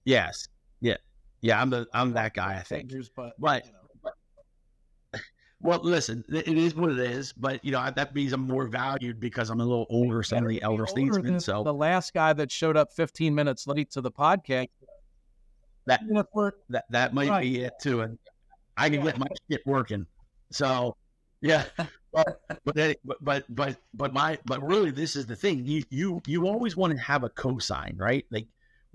Yes, yeah, yeah. I'm the I'm that guy. I think. Fingers, but Right. you know. Well, listen, it is what it is, but you know that means I'm more valued because I'm a little older, the elder statesman. So the last guy that showed up 15 minutes late to the podcast. That- You know, for- that that might Right. be it too, and I can Yeah. get my shit working. So, yeah, but but but but but but my but really, this is the thing. You you you always want to have a cosign, right? Like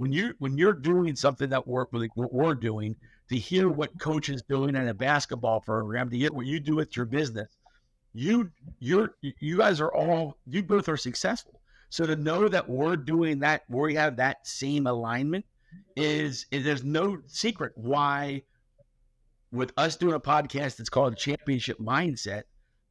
when you when you're doing something that we're like what we're doing, to hear what coach is doing in a basketball program, to hear what you do with your business, you you're you guys are all you both are successful. So to know that we're doing that, we have that same alignment is, is there's no secret why with us doing a podcast that's called championship mindset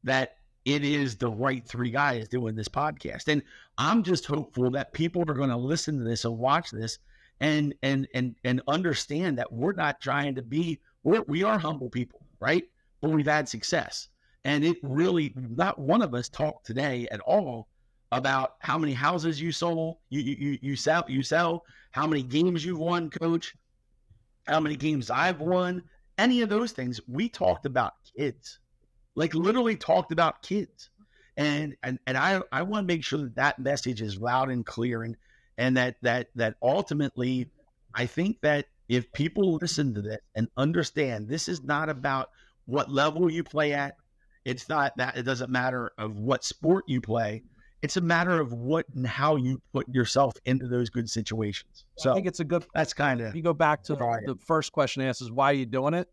that it is the right three guys doing this podcast. And i'm just hopeful that people are going to listen to this and watch this and and and and understand that we're not trying to be we're, we are humble people right? But we've had success. And it really not one of us talked today at all about how many houses you sold you you you, you sell you sell how many games you've won, coach, how many games I've won, any of those things. We talked about kids, like literally talked about kids. And and and I I want to make sure that that message is loud and clear and and that that that ultimately I think that if people listen to this and understand this is not about what level you play at, it's not that it doesn't matter of what sport you play. It's a matter of what and how you put yourself into those good situations. So I think it's a good. that's kind If of you go back to Right. the first question asked is why are you doing it?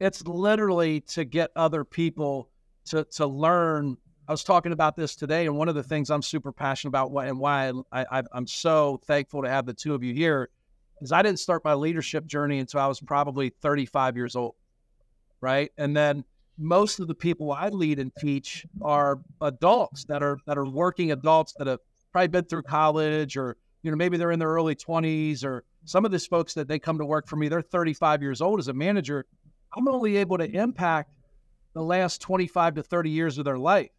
It's literally to get other people to to learn. I was talking about this today, and one of the things I'm super passionate about, and why I, I'm so thankful to have the two of you here, is I didn't start my leadership journey until I was probably 35 years old, right? And then most of the people I lead and teach are adults that are that are working adults that have probably been through college or you know maybe they're in their early 20s or some of these folks that they come to work for me they're 35 years old as a manager i'm only able to impact the last 25 to 30 years of their life.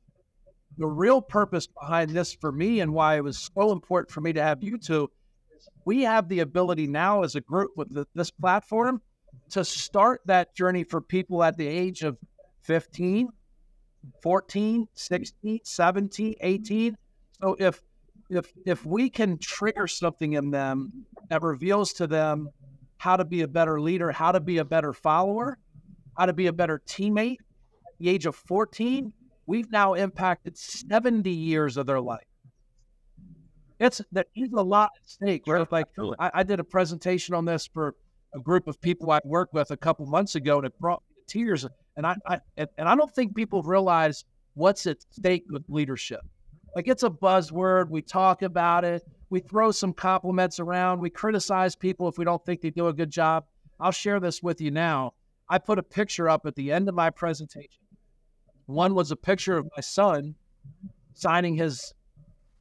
The real purpose behind this for me and why it was so important for me to have you two is we have the ability now as a group with the, this platform to start that journey for people at the age of 15 14 16 17 18 so if if if we can trigger something in them that reveals to them how to be a better leader how to be a better follower how to be a better teammate at the age of 14 we've now impacted 70 years of their life it's there's a lot at stake. Where like I, I, did a presentation on this for a group of people I worked with a couple months ago, and it brought me to tears. And I, I and, and I don't think people realize what's at stake with leadership. Like it's a buzzword. We talk about it. We throw some compliments around. We criticize people if we don't think they do a good job. I'll share this with you now. I put a picture up at the end of my presentation. One was a picture of my son signing his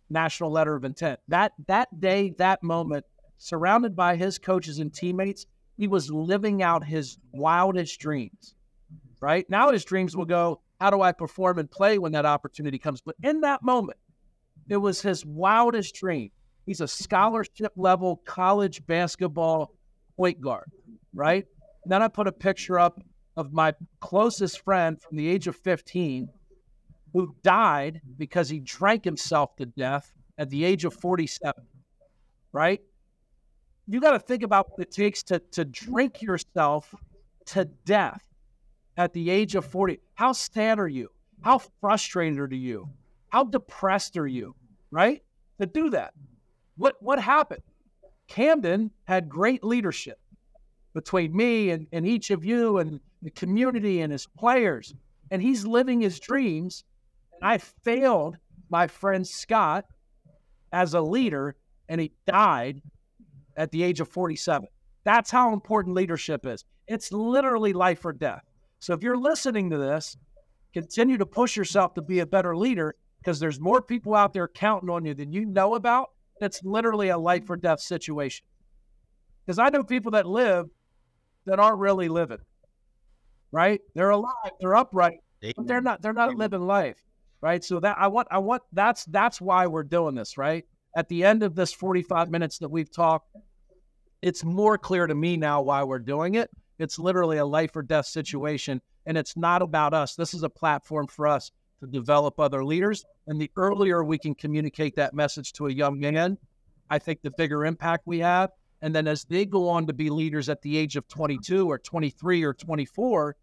national letter of intent. That that day, that moment, surrounded by his coaches and teammates, he was living out his wildest dreams. Right now, his dreams will go, "How do I perform and play when that opportunity comes?" But in that moment, it was his wildest dream. He's a scholarship level college basketball point guard, right? Then I put a picture up of my closest friend from the age of 15 who died because he drank himself to death at the age of 47, right? You got to think about what it takes to, to drink yourself to death at the age of 40. How sad are you? How frustrated are you? How depressed are you, right? To do that. What, what happened? Camden had great leadership between me and, and each of you and the community and his players. And he's living his dreams And I failed my friend Scott as a leader, and he died at the age of 47. That's how important leadership is. It's literally life or death. So if you're listening to this, continue to push yourself to be a better leader because there's more people out there counting on you than you know about. It's literally a life or death situation. Because I know people that live that aren't really living, right? They're alive, they're upright, but they're not. They're not living life right? So that I want, I want that's that's why we're doing this, right? At the end of this 45 minutes that we've talked, it's more clear to me now why we're doing it. It's literally a life or death situation, and it's not about us. This is a platform for us to develop other leaders. And the earlier we can communicate that message to a young man, I think the bigger impact we have. And then as they go on to be leaders at the age of 22 or 23 or 24,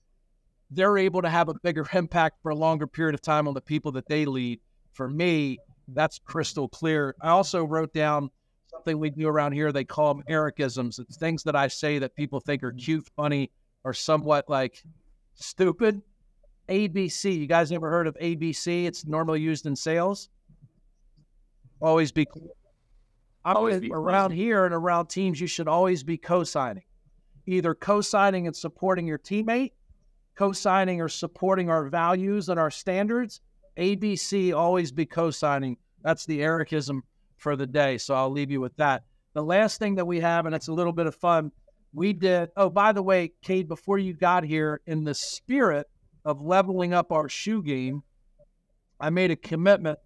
they're able to have a bigger impact for a longer period of time on the people that they lead. For me, that's crystal clear. I also wrote down something we do around here. They call them Ericisms. It's things that I say that people think are cute, funny, or somewhat like stupid. ABC. You guys ever heard of ABC? It's normally used in sales. Always be. I'm always be around here and around teams. You should always be co-signing, either co-signing and supporting your teammate, co signing or supporting our values and our standards, ABC always be co signing. That's the Ericism for the day. So I'll leave you with that. The last thing that we have, and it's a little bit of fun, we did. Oh, by the way, Kade, before you got here, in the spirit of leveling up our shoe game, I made a commitment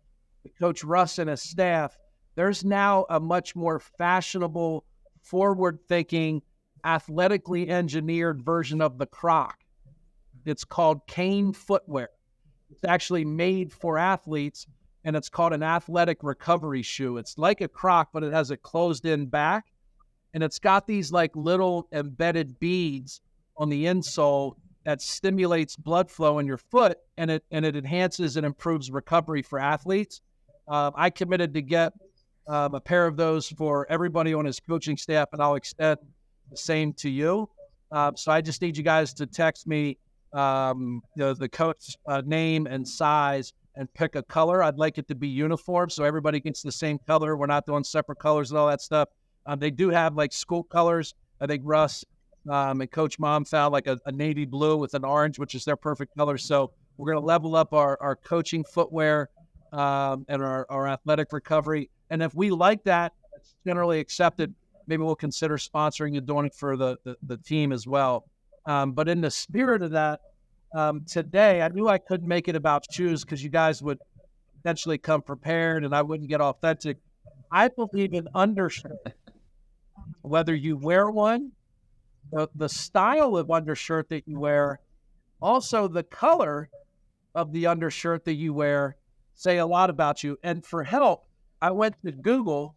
to Coach Russ and his staff. There's now a much more fashionable, forward thinking, athletically engineered version of the Croc. It's called Kane Footwear. It's actually made for athletes and it's called an athletic recovery shoe. It's like a croc, but it has a closed in back and it's got these like little embedded beads on the insole that stimulates blood flow in your foot and it and it enhances and improves recovery for athletes. Uh, I committed to get um, a pair of those for everybody on his coaching staff, and I'll extend the same to you. Uh, so I just need you guys to text me um, the, the coach uh, name and size and pick a color. I'd like it to be uniform so everybody gets the same color. We're not doing separate colors and all that stuff. Um, they do have like school colors. I think Russ um, and Coach Mom found like a, a, navy blue with an orange, which is their perfect color. So we're going to level up our, our coaching footwear um, and our, our athletic recovery. And if we like that, it's generally accepted. Maybe we'll consider sponsoring and doing for the, the, the team as well. Um, but in the spirit of that, um, today I knew I couldn't make it about shoes because you guys would potentially come prepared and I wouldn't get authentic. I believe in undershirt. Whether you wear one, the, the style of undershirt that you wear, also the color of the undershirt that you wear say a lot about you. And for help, I went to Google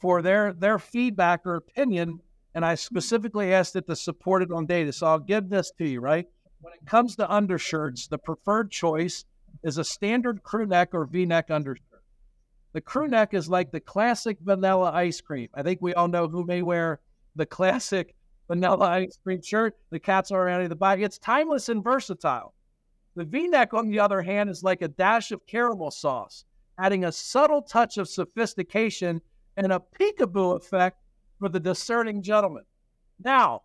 for their their feedback or opinion, and I specifically asked it to support it on data. So I'll give this to you, right? When it comes to undershirts, the preferred choice is a standard crew neck or V neck undershirt. The crew neck is like the classic vanilla ice cream. I think we all know who may wear the classic vanilla ice cream shirt. The cats are already the body. It's timeless and versatile. The V neck, on the other hand, is like a dash of caramel sauce, adding a subtle touch of sophistication and a peekaboo effect for the discerning gentleman. Now,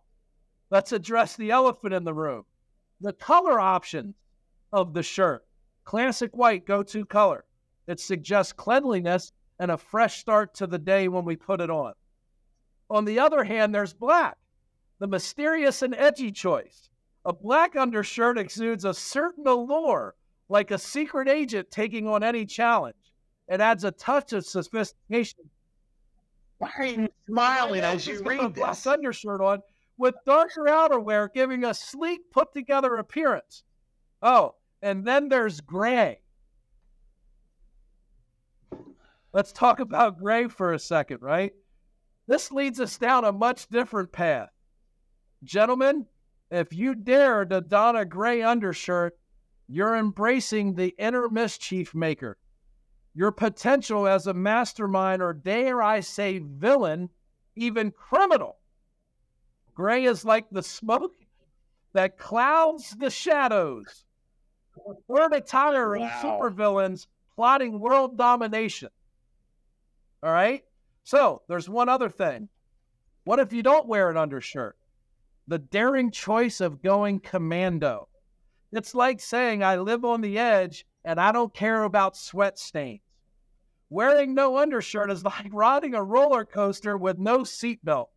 let's address the elephant in the room the color options of the shirt. Classic white, go to color. It suggests cleanliness and a fresh start to the day when we put it on. On the other hand, there's black, the mysterious and edgy choice. A black undershirt exudes a certain allure, like a secret agent taking on any challenge. It adds a touch of sophistication. Why are you smiling as you read a black undershirt on with darker outerwear, giving a sleek, put together appearance. Oh, and then there's gray. Let's talk about gray for a second, right? This leads us down a much different path. Gentlemen, if you dare to don a gray undershirt, you're embracing the inner mischief maker. Your potential as a mastermind, or dare I say, villain, even criminal. Gray is like the smoke that clouds the shadows. We're the tire of Wow. supervillains plotting world domination. All right? So there's one other thing. What if you don't wear an undershirt? The daring choice of going commando. It's like saying, I live on the edge and I don't care about sweat stains. Wearing no undershirt is like riding a roller coaster with no seatbelt.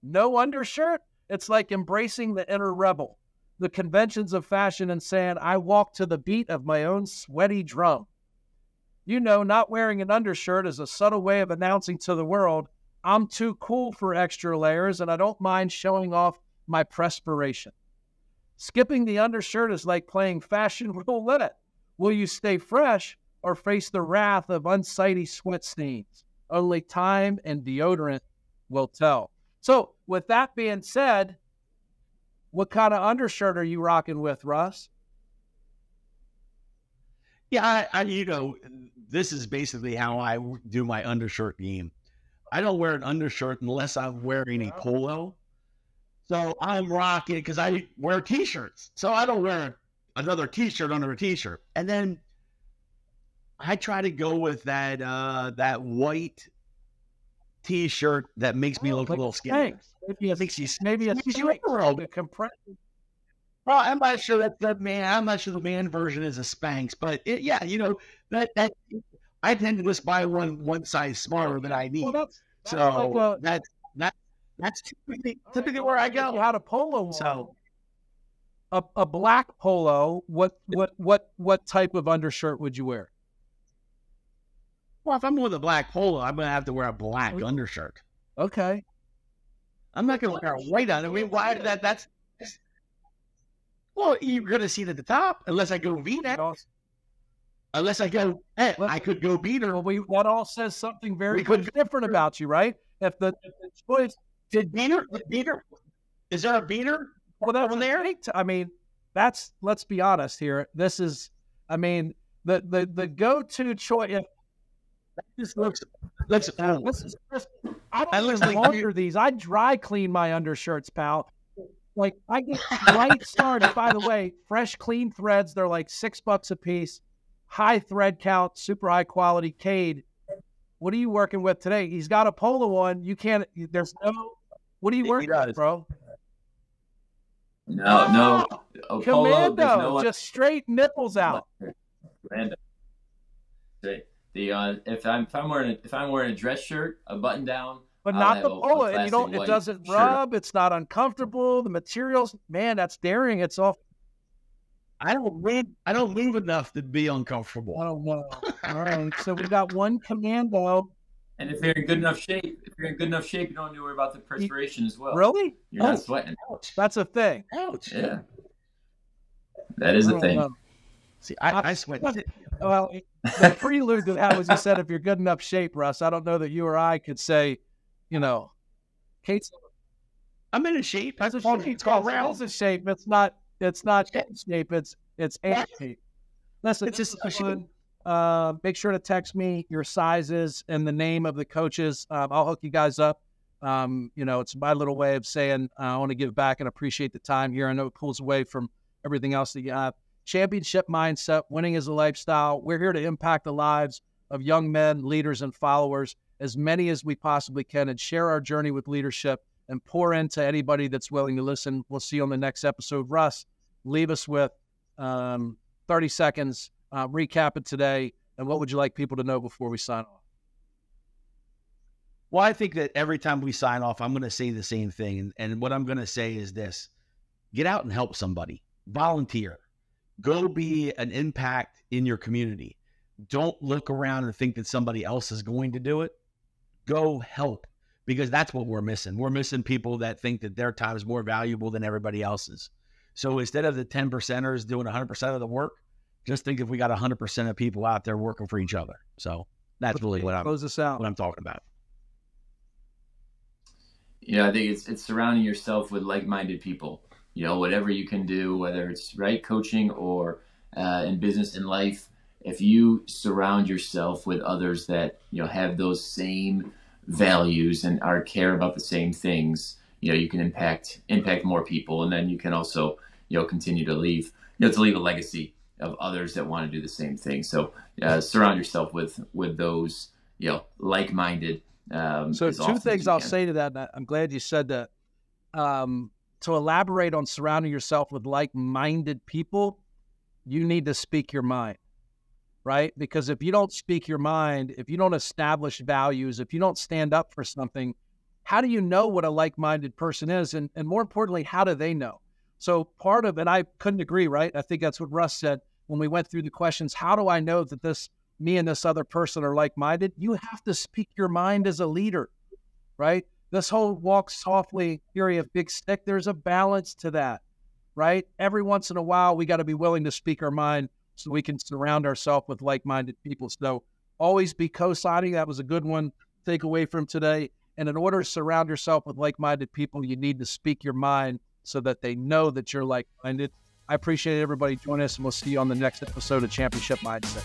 No undershirt, it's like embracing the inner rebel, the conventions of fashion, and saying, I walk to the beat of my own sweaty drum. You know, not wearing an undershirt is a subtle way of announcing to the world, I'm too cool for extra layers and I don't mind showing off my perspiration. Skipping the undershirt is like playing fashion roulette. Will you stay fresh or face the wrath of unsightly sweat stains? Only time and deodorant will tell. So, with that being said, what kind of undershirt are you rocking with, Russ? Yeah, I, I, you know, this is basically how I do my undershirt game. I don't wear an undershirt unless I'm wearing a oh. polo. So I'm rocking because I wear t-shirts. So I don't wear another t-shirt under a t-shirt. And then I try to go with that uh that white t-shirt that makes me look a little skinny. Maybe a, Makes you maybe a makes you Spanx, a compression. Well, I'm not sure that the man. I'm not sure the man version is a Spanx, but it, yeah, you know that that I tend to just buy one one size smaller than I need. Well, that's, that's so like a, that's that that's typically, typically where I go. had a polo. on. So a, a black polo. What what what what type of undershirt would you wear? well, if I'm with a black polo, I'm gonna have to wear a black undershirt. Okay. I'm not gonna wear a white under. I mean, why that? That's well, you're gonna see it at the top unless I go V-neck. Unless I go, eh, I could go beater. Well, we that all says something very different about you, right? If the, if the choice, Did beater? Beater? Is there a beater? well, that's on there? I mean, that's let's be honest here. This is, I mean, the the the go-to choice. If, This looks looks. Oh, uh, This is just, I don't even like launder these. I dry clean my undershirts, pal. Like I get right started. By the way, fresh, clean threads. They're like six bucks a piece. High thread count, super high quality. Kade. What are you working with today? He's got a polo on. You can't. There's no. What are you He working with, bro? No, no. A Commando, there's no just straight nipples out. Commando. The, the uh, if I'm if I'm wearing a, if I'm wearing a dress shirt, a button down, But I'll not have the a- a polo, and you don't. It doesn't shirt. rub. It's not uncomfortable. The materials, man, that's daring. It's off. I don't move. I don't move enough to be uncomfortable. I don't know. All right, so we got one commando. and if you're in good enough shape, if you're in good enough shape, you don't have to worry about the perspiration as well. Really? You're not sweating. Ouch! That's a thing. Ouch! Yeah, That is a thing. know. See, I, I sweat. Well, the prelude to that was you said if you're good enough shape, Russ. I don't know that you or I could say, you know, Kade's I'm in a shape. That's a a shape. it's called It's round. a shape. It's not. It's not shape. It's it's shape. Listen, It's just is a shape. fun. Uh, make sure to text me your sizes and the name of the coaches. Um, I'll hook you guys up. Um, you know, it's my little way of saying uh, I want to give back and appreciate the time here. I know it pulls away from everything else that you have. Championship mindset, winning is a lifestyle. We're here to impact the lives of young men, leaders, and followers as many as we possibly can and share our journey with leadership and pour into anybody that's willing to listen. We'll see you on the next episode. Russ, leave us with um, 30 seconds. Uh, recap it today. And what would you like people to know before we sign off? Well, I think that every time we sign off, I'm going to say the same thing. And, and what I'm going to say is this get out and help somebody, volunteer, go be an impact in your community. Don't look around and think that somebody else is going to do it. Go help because that's what we're missing. We're missing people that think that their time is more valuable than everybody else's. So instead of the 10 percenters doing 100% of the work, just think if we got 100% of people out there working for each other. So that's really what I'm, Close us out. what I'm talking about. you know, I think it's it's surrounding yourself with like-minded people. You know, whatever you can do, whether it's right coaching or uh, in business and life, if you surround yourself with others that you know have those same values and are care about the same things, you know, you can impact impact more people, and then you can also you know continue to leave you know to leave a legacy of others that want to do the same thing. So uh, surround yourself with with those you know like-minded. Um, So two things I'll say to that. I'm glad you said that. Um, to elaborate on surrounding yourself with like-minded people, you need to speak your mind, right? Because if you don't speak your mind, if you don't establish values, if you don't stand up for something, how do you know what a like-minded person is? And and more importantly, how do they know? So part of it, I couldn't agree, right? I think that's what Russ said when we went through the questions. How do I know that this me and this other person are like-minded? You have to speak your mind as a leader, right? This whole walk softly theory of big stick, there's a balance to that, right? Every once in a while, we got to be willing to speak our mind so we can surround ourselves with like-minded people. So always be co-signing. That was a good one. Take away from today. And in order to surround yourself with like-minded people, you need to speak your mind so that they know that you're like-minded. I appreciate everybody joining us, and we'll see you on the next episode of Championship Mindset.